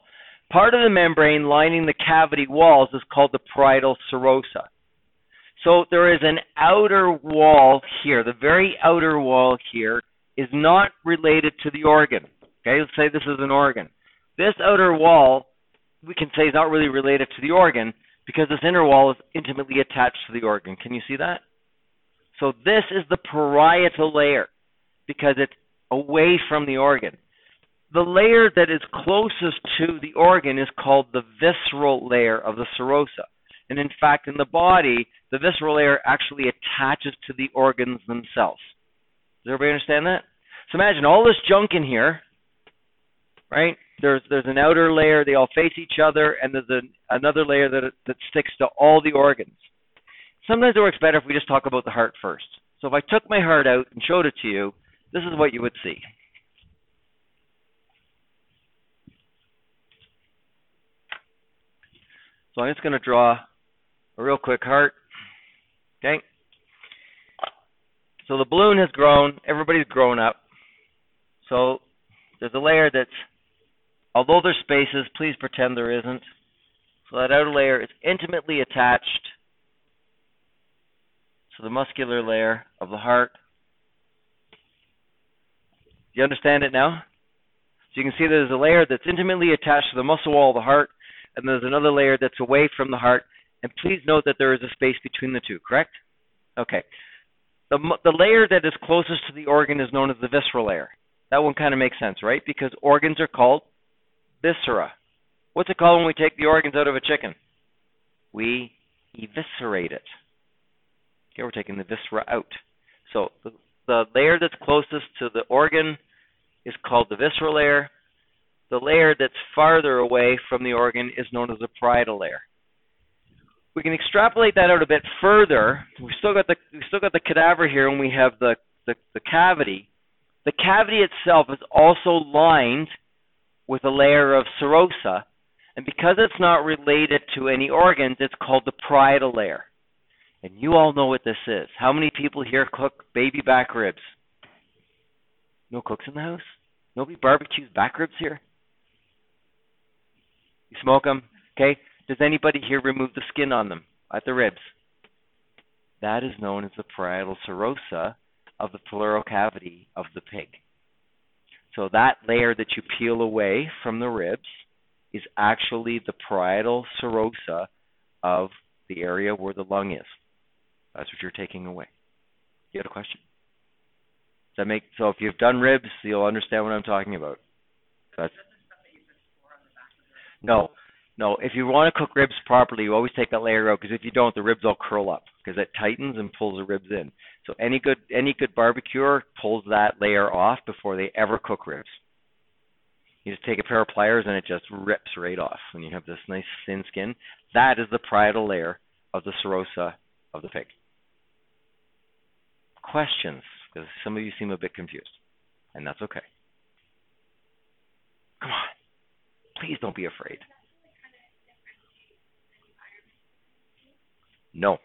part of the membrane lining the cavity walls is called the parietal serosa. So there is an outer wall here. The very outer wall here is not related to the organ. Okay, let's say this is an organ. This outer wall, we can say, is not really related to the organ because this inner wall is intimately attached to the organ. Can you see that? So this is the parietal layer because it's away from the organ. The layer that is closest to the organ is called the visceral layer of the serosa. And in fact, in the body, the visceral layer actually attaches to the organs themselves. Does everybody understand that? So imagine all this junk in here, right? There's there's an outer layer, they all face each other, and there's a, another layer that that sticks to all the organs. Sometimes it works better if we just talk about the heart first. So if I took my heart out and showed it to you, this is what you would see. So I'm just going to draw a real quick heart. Okay? So the balloon has grown. Everybody's grown up. So there's a layer that's, although there's spaces, please pretend there isn't. So that outer layer is intimately attached to the muscular layer of the heart. Do you understand it now? So you can see there's a layer that's intimately attached to the muscle wall of the heart, and there's another layer that's away from the heart, and please note that there is a space between the two, correct? Okay. The, the layer that is closest to the organ is known as the visceral layer. That one kind of makes sense, right? Because organs are called viscera. What's it called when we take the organs out of a chicken? We eviscerate it. Here we're taking the viscera out. So the, the layer that's closest to the organ is called the visceral layer. The layer that's farther away from the organ is known as the parietal layer we can extrapolate that out a bit further. We've still got the we still got the cadaver here, and we have the, the, the cavity. The cavity itself is also lined with a layer of serosa, and because it's not related to any organs, it's called the parietal layer. And you all know what this is. How many people here cook baby back ribs? No cooks in the house? Nobody barbecues back ribs here? You smoke them, okay? Does anybody here remove the skin on them at the ribs? That is known as the parietal serosa of the pleural cavity of the pig. So that layer that you peel away from the ribs is actually the parietal serosa of the area where the lung is. That's what you're taking away. You have a question? Does that make so? If you've done ribs, you'll understand what I'm talking about. That's no, no. If you want to cook ribs properly, you always take that layer out because if you don't, the ribs all curl up because it tightens and pulls the ribs in. So any good any good barbecuer pulls that layer off before they ever cook ribs. You just take a pair of pliers and it just rips right off when you have this nice thin skin. That is the parietal layer of the serosa of the pig. Questions? Because some of you seem a bit confused, and that's okay. Come on. Please don't be afraid. No.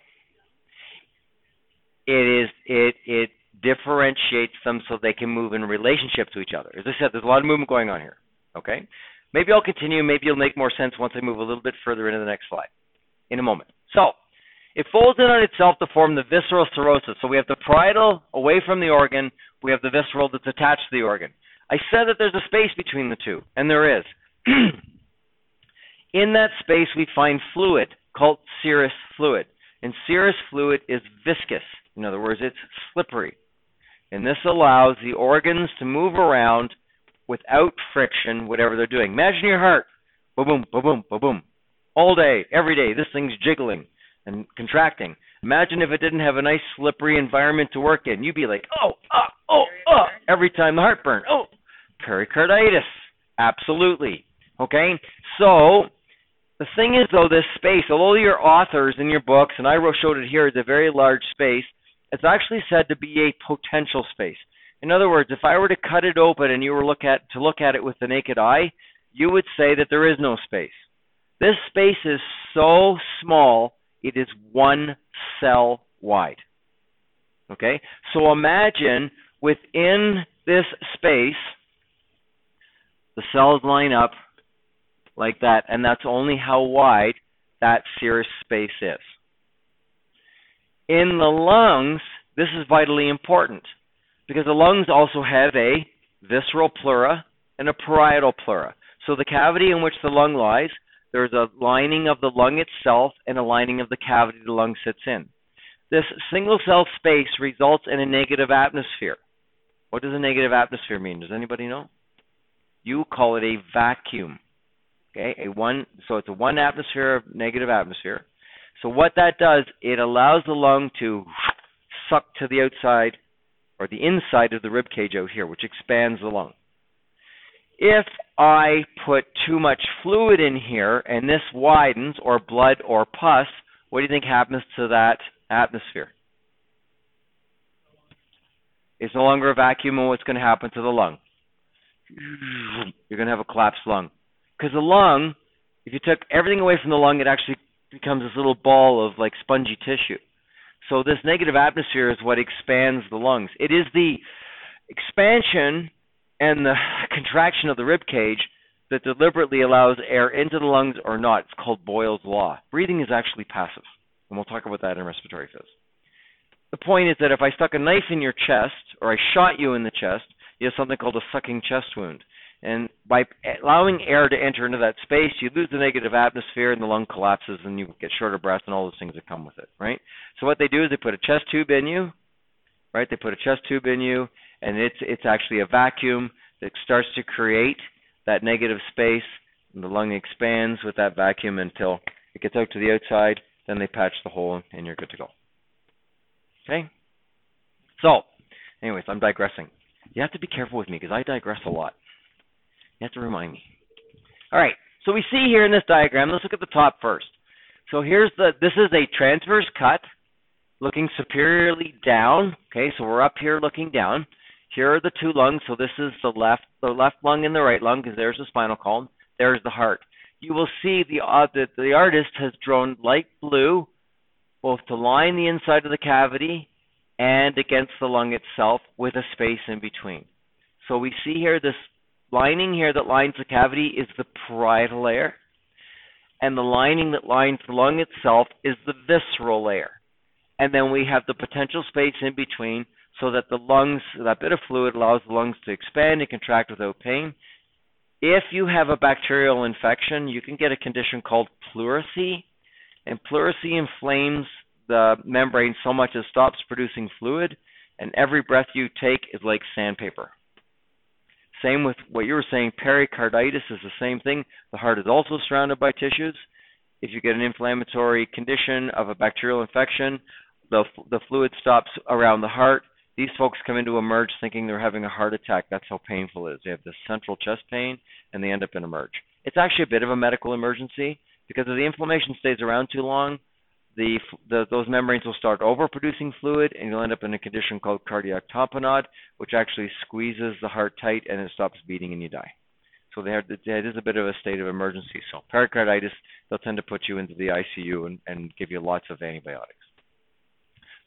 It is it it differentiates them so they can move in relationship to each other. As I said, there's a lot of movement going on here. Okay? Maybe I'll continue, maybe it'll make more sense once I move a little bit further into the next slide. In a moment. So it folds in on itself to form the visceral serosa. So we have the parietal away from the organ, we have the visceral that's attached to the organ. I said that there's a space between the two, and there is. [clears throat] in that space, we find fluid called serous fluid. And serous fluid is viscous. In other words, it's slippery. And this allows the organs to move around without friction, whatever they're doing. Imagine your heart. Boom, boom, boom, boom, boom. boom. All day, every day, this thing's jiggling and contracting. Imagine if it didn't have a nice slippery environment to work in. You'd be like, oh, ah, oh, oh, oh, every time the heartburn. Oh, pericarditis. Absolutely. Okay? So, the thing is, though, this space, although your authors in your books, and I showed it here, is a very large space, it's actually said to be a potential space. In other words, if I were to cut it open and you were look at to look at it with the naked eye, you would say that there is no space. This space is so small, it is one cell wide. Okay? So imagine within this space, the cells line up like that, and that's only how wide that serous space is. In the lungs, this is vitally important because the lungs also have a visceral pleura and a parietal pleura. So the cavity in which the lung lies, there's a lining of the lung itself and a lining of the cavity the lung sits in. This single cell space results in a negative atmosphere. What does a negative atmosphere mean? Does anybody know? You call it a vacuum. Okay, a one so it's a one atmosphere of negative atmosphere. So what that does, it allows the lung to suck to the outside or the inside of the rib cage out here, which expands the lung. If I put too much fluid in here and this widens or blood or pus, what do you think happens to that atmosphere? It's no longer a vacuum, and what's going to happen to the lung? You're going to have a collapsed lung. Because the lung, if you took everything away from the lung, it actually becomes this little ball of like spongy tissue. So this negative atmosphere is what expands the lungs. It is the expansion and the [laughs] contraction of the rib cage that deliberately allows air into the lungs or not. It's called Boyle's law. Breathing is actually passive, and we'll talk about that in respiratory phys. The point is that if I stuck a knife in your chest or I shot you in the chest, you have something called a sucking chest wound. And by allowing air to enter into that space, you lose the negative atmosphere and the lung collapses and you get shorter breath and all those things that come with it, right? So what they do is they put a chest tube in you, right? They put a chest tube in you and it's it's actually a vacuum that starts to create that negative space and the lung expands with that vacuum until it gets out to the outside, then they patch the hole and you're good to go. Okay? So, anyways, I'm digressing. You have to be careful with me because I digress a lot. You have to remind me. All right. So we see here in this diagram, let's look at the top first. So here's the, this is a transverse cut looking superiorly down. Okay, so we're up here looking down. Here are the two lungs. So this is the left, the left lung and the right lung because there's the spinal column. There's the heart. You will see the, uh, the, the artist has drawn light blue both to line the inside of the cavity and against the lung itself with a space in between. So we see here this lining here that lines the cavity is the parietal layer. and the lining that lines the lung itself is the visceral layer. And then we have the potential space in between so that the lungs, that bit of fluid allows the lungs to expand and contract without pain. If you have a bacterial infection, you can get a condition called pleurisy, and pleurisy inflames the membrane so much it stops producing fluid, and every breath you take is like sandpaper. Same with what you were saying, pericarditis is the same thing. The heart is also surrounded by tissues. If you get an inflammatory condition of a bacterial infection, the, the fluid stops around the heart. These folks come into emerge thinking they're having a heart attack. That's how painful it is. They have this central chest pain and they end up in emerge. It's actually a bit of a medical emergency because if the inflammation stays around too long, the, the, those membranes will start overproducing fluid, and you'll end up in a condition called cardiac tamponade, which actually squeezes the heart tight and it stops beating and you die. So is a bit of a state of emergency. So pericarditis, they'll tend to put you into the ICU and, and give you lots of antibiotics.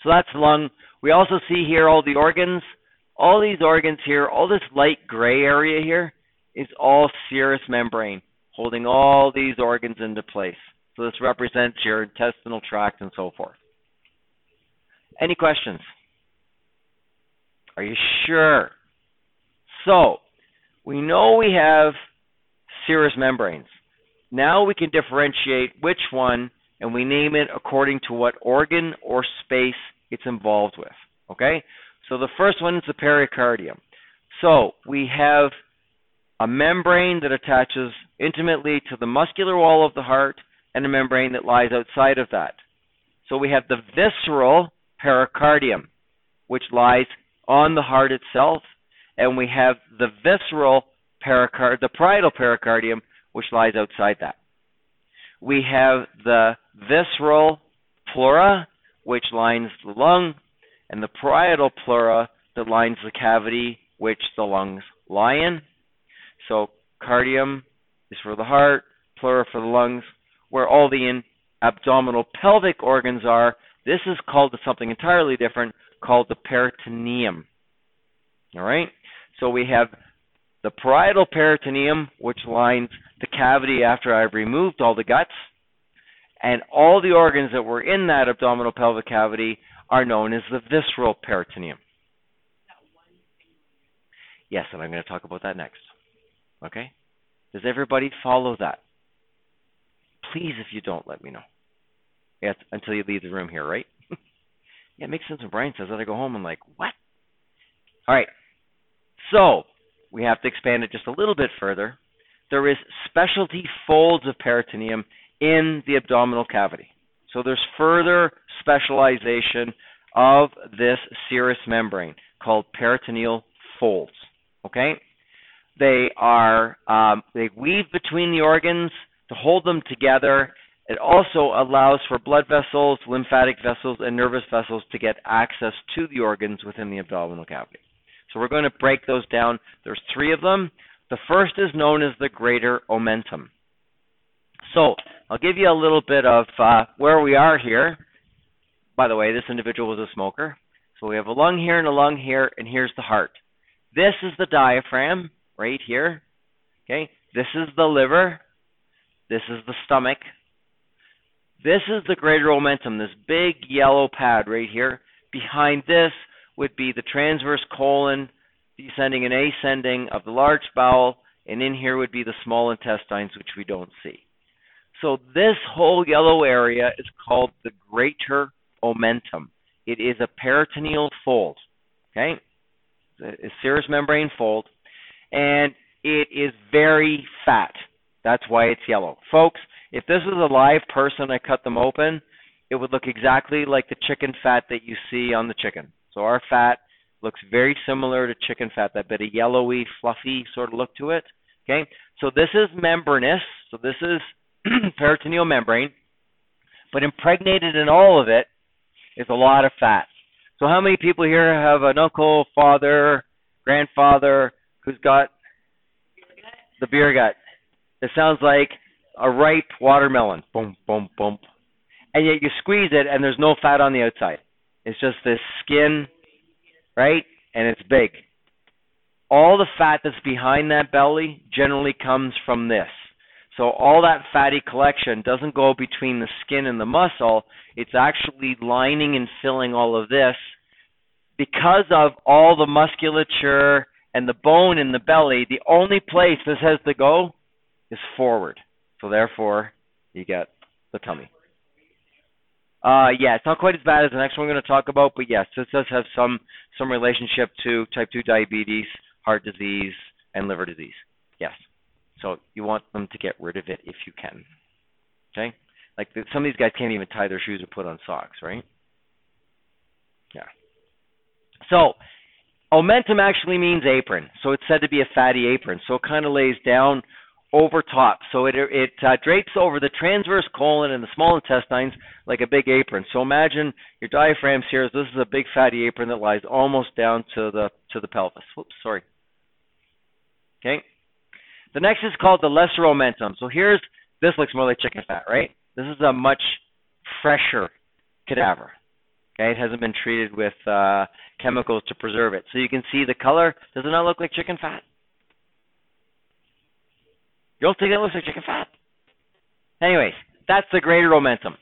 So that's lung. We also see here all the organs. All these organs here, all this light gray area here is all serous membrane holding all these organs into place. So this represents your intestinal tract and so forth. Any questions? Are you sure? So, we know we have serous membranes. Now we can differentiate which one and we name it according to what organ or space it's involved with. Okay? So the first one is the pericardium. So we have a membrane that attaches intimately to the muscular wall of the heart and a membrane that lies outside of that. So we have the visceral pericardium, which lies on the heart itself, and we have the visceral pericard, the parietal pericardium, which lies outside that. We have the visceral pleura, which lines the lung, and the parietal pleura that lines the cavity which the lungs lie in. So cardium is for the heart, pleura for the lungs, where all the in abdominal pelvic organs are. This is called something entirely different called the peritoneum. All right? So we have the parietal peritoneum, which lines the cavity after I've removed all the guts, and all the organs that were in that abdominal pelvic cavity are known as the visceral peritoneum. Yes, and I'm going to talk about that next. Okay? Does everybody follow that? Please, if you don't, let me know. Yeah, until you leave the room here, right? [laughs] yeah, it makes sense when Brian says that. I go home and like, what? All right. So we have to expand it just a little bit further. There is specialty folds of peritoneum in the abdominal cavity. So there's further specialization of this serous membrane called peritoneal folds. Okay? They are um, they weave between the organs to hold them together. It also allows for blood vessels, lymphatic vessels, and nervous vessels to get access to the organs within the abdominal cavity. So we're going to break those down. There's three of them. The first is known as the greater omentum. So I'll give you a little bit of uh, where we are here. By the way, this individual was a smoker. So we have a lung here and a lung here, and here's the heart. This is the diaphragm right here. Okay, this is the liver. This is the stomach. This is the greater omentum, this big yellow pad right here. Behind this would be the transverse colon descending and ascending of the large bowel, and in here would be the small intestines, which we don't see. So this whole yellow area is called the greater omentum. It is a peritoneal fold, okay? a serous membrane fold, and it is very fat. That's why it's yellow. Folks, if this was a live person, I cut them open, it would look exactly like the chicken fat that you see on the chicken. So our fat looks very similar to chicken fat, that bit of yellowy, fluffy sort of look to it. Okay, so this is membranous, so this is [clears throat] peritoneal membrane, but impregnated in all of it is a lot of fat. So how many people here have an uncle, father, grandfather who's got the beer gut? It sounds like a ripe watermelon. Boom, boom, boom. And yet you squeeze it and there's no fat on the outside. It's just this skin, right? And it's big. All the fat that's behind that belly generally comes from this. So all that fatty collection doesn't go between the skin and the muscle. It's actually lining and filling all of this because of all the musculature and the bone in the belly. The only place this has to go is forward. So therefore, you get the tummy. Uh, yeah, it's not quite as bad as the next one we're going to talk about, but yes, this does have some some relationship to type 2 diabetes, heart disease, and liver disease. Yes. So you want them to get rid of it if you can. Okay? Like the, some of these guys can't even tie their shoes or put on socks, right? Yeah. So omentum actually means apron. So it's said to be a fatty apron. So it kind of lays down over top. So it it uh, drapes over the transverse colon and the small intestines like a big apron. So imagine your diaphragm's here. This is a big fatty apron that lies almost down to the to the pelvis. Whoops, sorry. Okay. The next is called the lesser omentum. So here's this looks more like chicken fat, right? This is a much fresher cadaver. Okay, it hasn't been treated with uh, chemicals to preserve it. So you can see the color. Does it not look like chicken fat? You don't think it looks like chicken fat? Anyways, that's the greater omentum.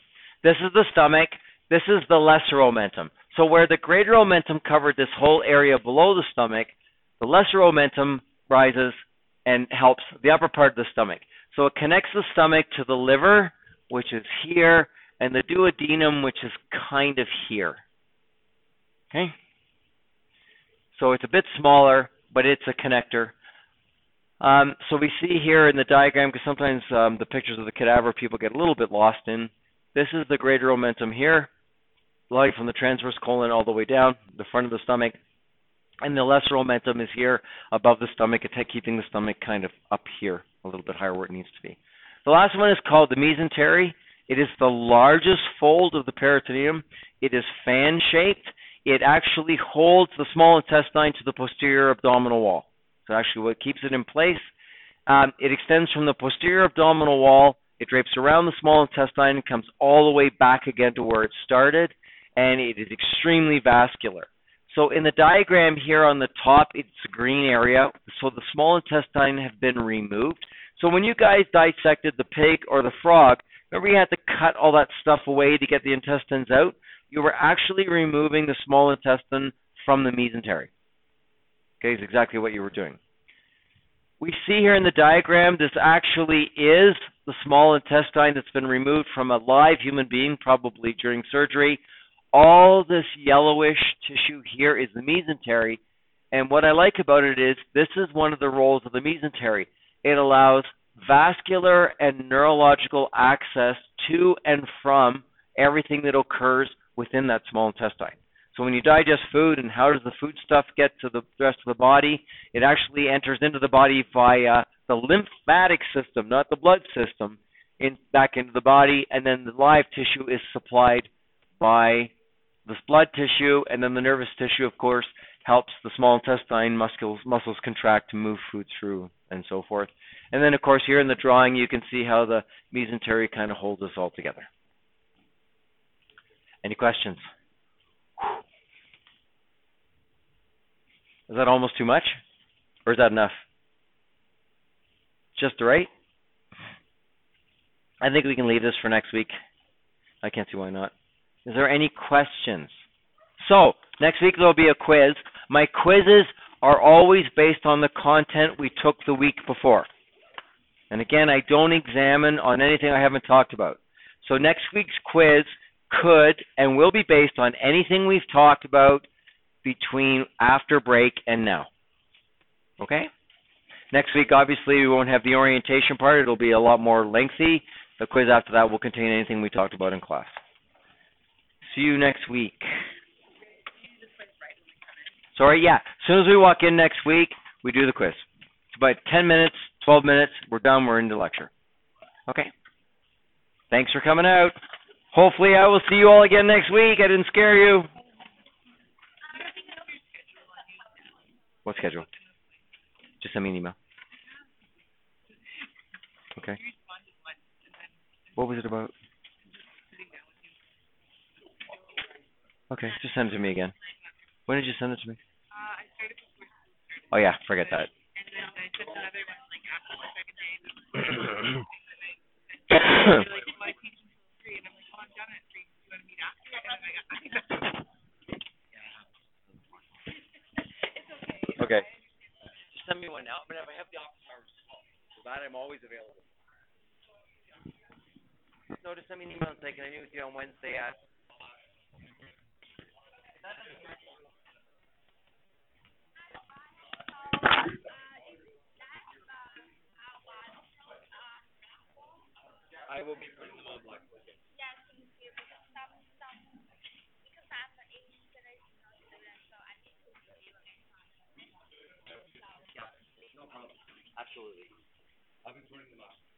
This is the stomach. This is the lesser omentum. So where the greater omentum covered this whole area below the stomach, the lesser omentum rises and helps the upper part of the stomach. So it connects the stomach to the liver, which is here, and the duodenum, which is kind of here. Okay? So it's a bit smaller, but it's a connector. Um, so we see here in the diagram, because sometimes um, the pictures of the cadaver people get a little bit lost in. This is the greater omentum here, like from the transverse colon all the way down, the front of the stomach. And the lesser omentum is here above the stomach, keeping the stomach kind of up here, a little bit higher where it needs to be. The last one is called the mesentery. It is the largest fold of the peritoneum. It is fan shaped. It actually holds the small intestine to the posterior abdominal wall. So actually, what keeps it in place, um, it extends from the posterior abdominal wall. It drapes around the small intestine and comes all the way back again to where it started, and it is extremely vascular. So in the diagram here on the top, it's a green area. So the small intestine have been removed. So when you guys dissected the pig or the frog, remember you had to cut all that stuff away to get the intestines out? You were actually removing the small intestine from the mesentery. Okay, is exactly what you were doing. We see here in the diagram, this actually is the small intestine that's been removed from a live human being, probably during surgery. All this yellowish tissue here is the mesentery. And what I like about it is this is one of the roles of the mesentery. It allows vascular and neurological access to and from everything that occurs within that small intestine. So when you digest food and how does the food stuff get to the rest of the body? It actually enters into the body via the lymphatic system, not the blood system, in back into the body, and then the live tissue is supplied by the blood tissue, and then the nervous tissue, of course, helps the small intestine muscles muscles contract to move food through, and so forth. And then, of course, here in the drawing, you can see how the mesentery kind of holds us all together. Any questions? Is that almost too much? Or is that enough? Just right? I think we can leave this for next week. I can't see why not. Is there any questions? So, next week there'll be a quiz. My quizzes are always based on the content we took the week before. And again, I don't examine on anything I haven't talked about. So next week's quiz could and will be based on anything we've talked about between after break and now. Okay? Next week, obviously, we won't have the orientation part. It'll be a lot more lengthy. The quiz after that will contain anything we talked about in class. See you next week. Sorry, yeah. As soon as we walk in next week, we do the quiz. It's about 10 minutes, 12 minutes. We're done. We're into lecture. Okay. Thanks for coming out. Hopefully, I will see you all again next week. I didn't scare you. What schedule? Just send me an email. Okay. What was it about? Okay, just send it to me again. When did you send it to me? Oh yeah, forget that. Okay. Okay. Just send me one now, but if I have the office hours, for that I'm always available. No, just send me an email and say, can I meet with you on Wednesday at? I will be putting them on black. Yeah. Absolutely. I'll be putting them up.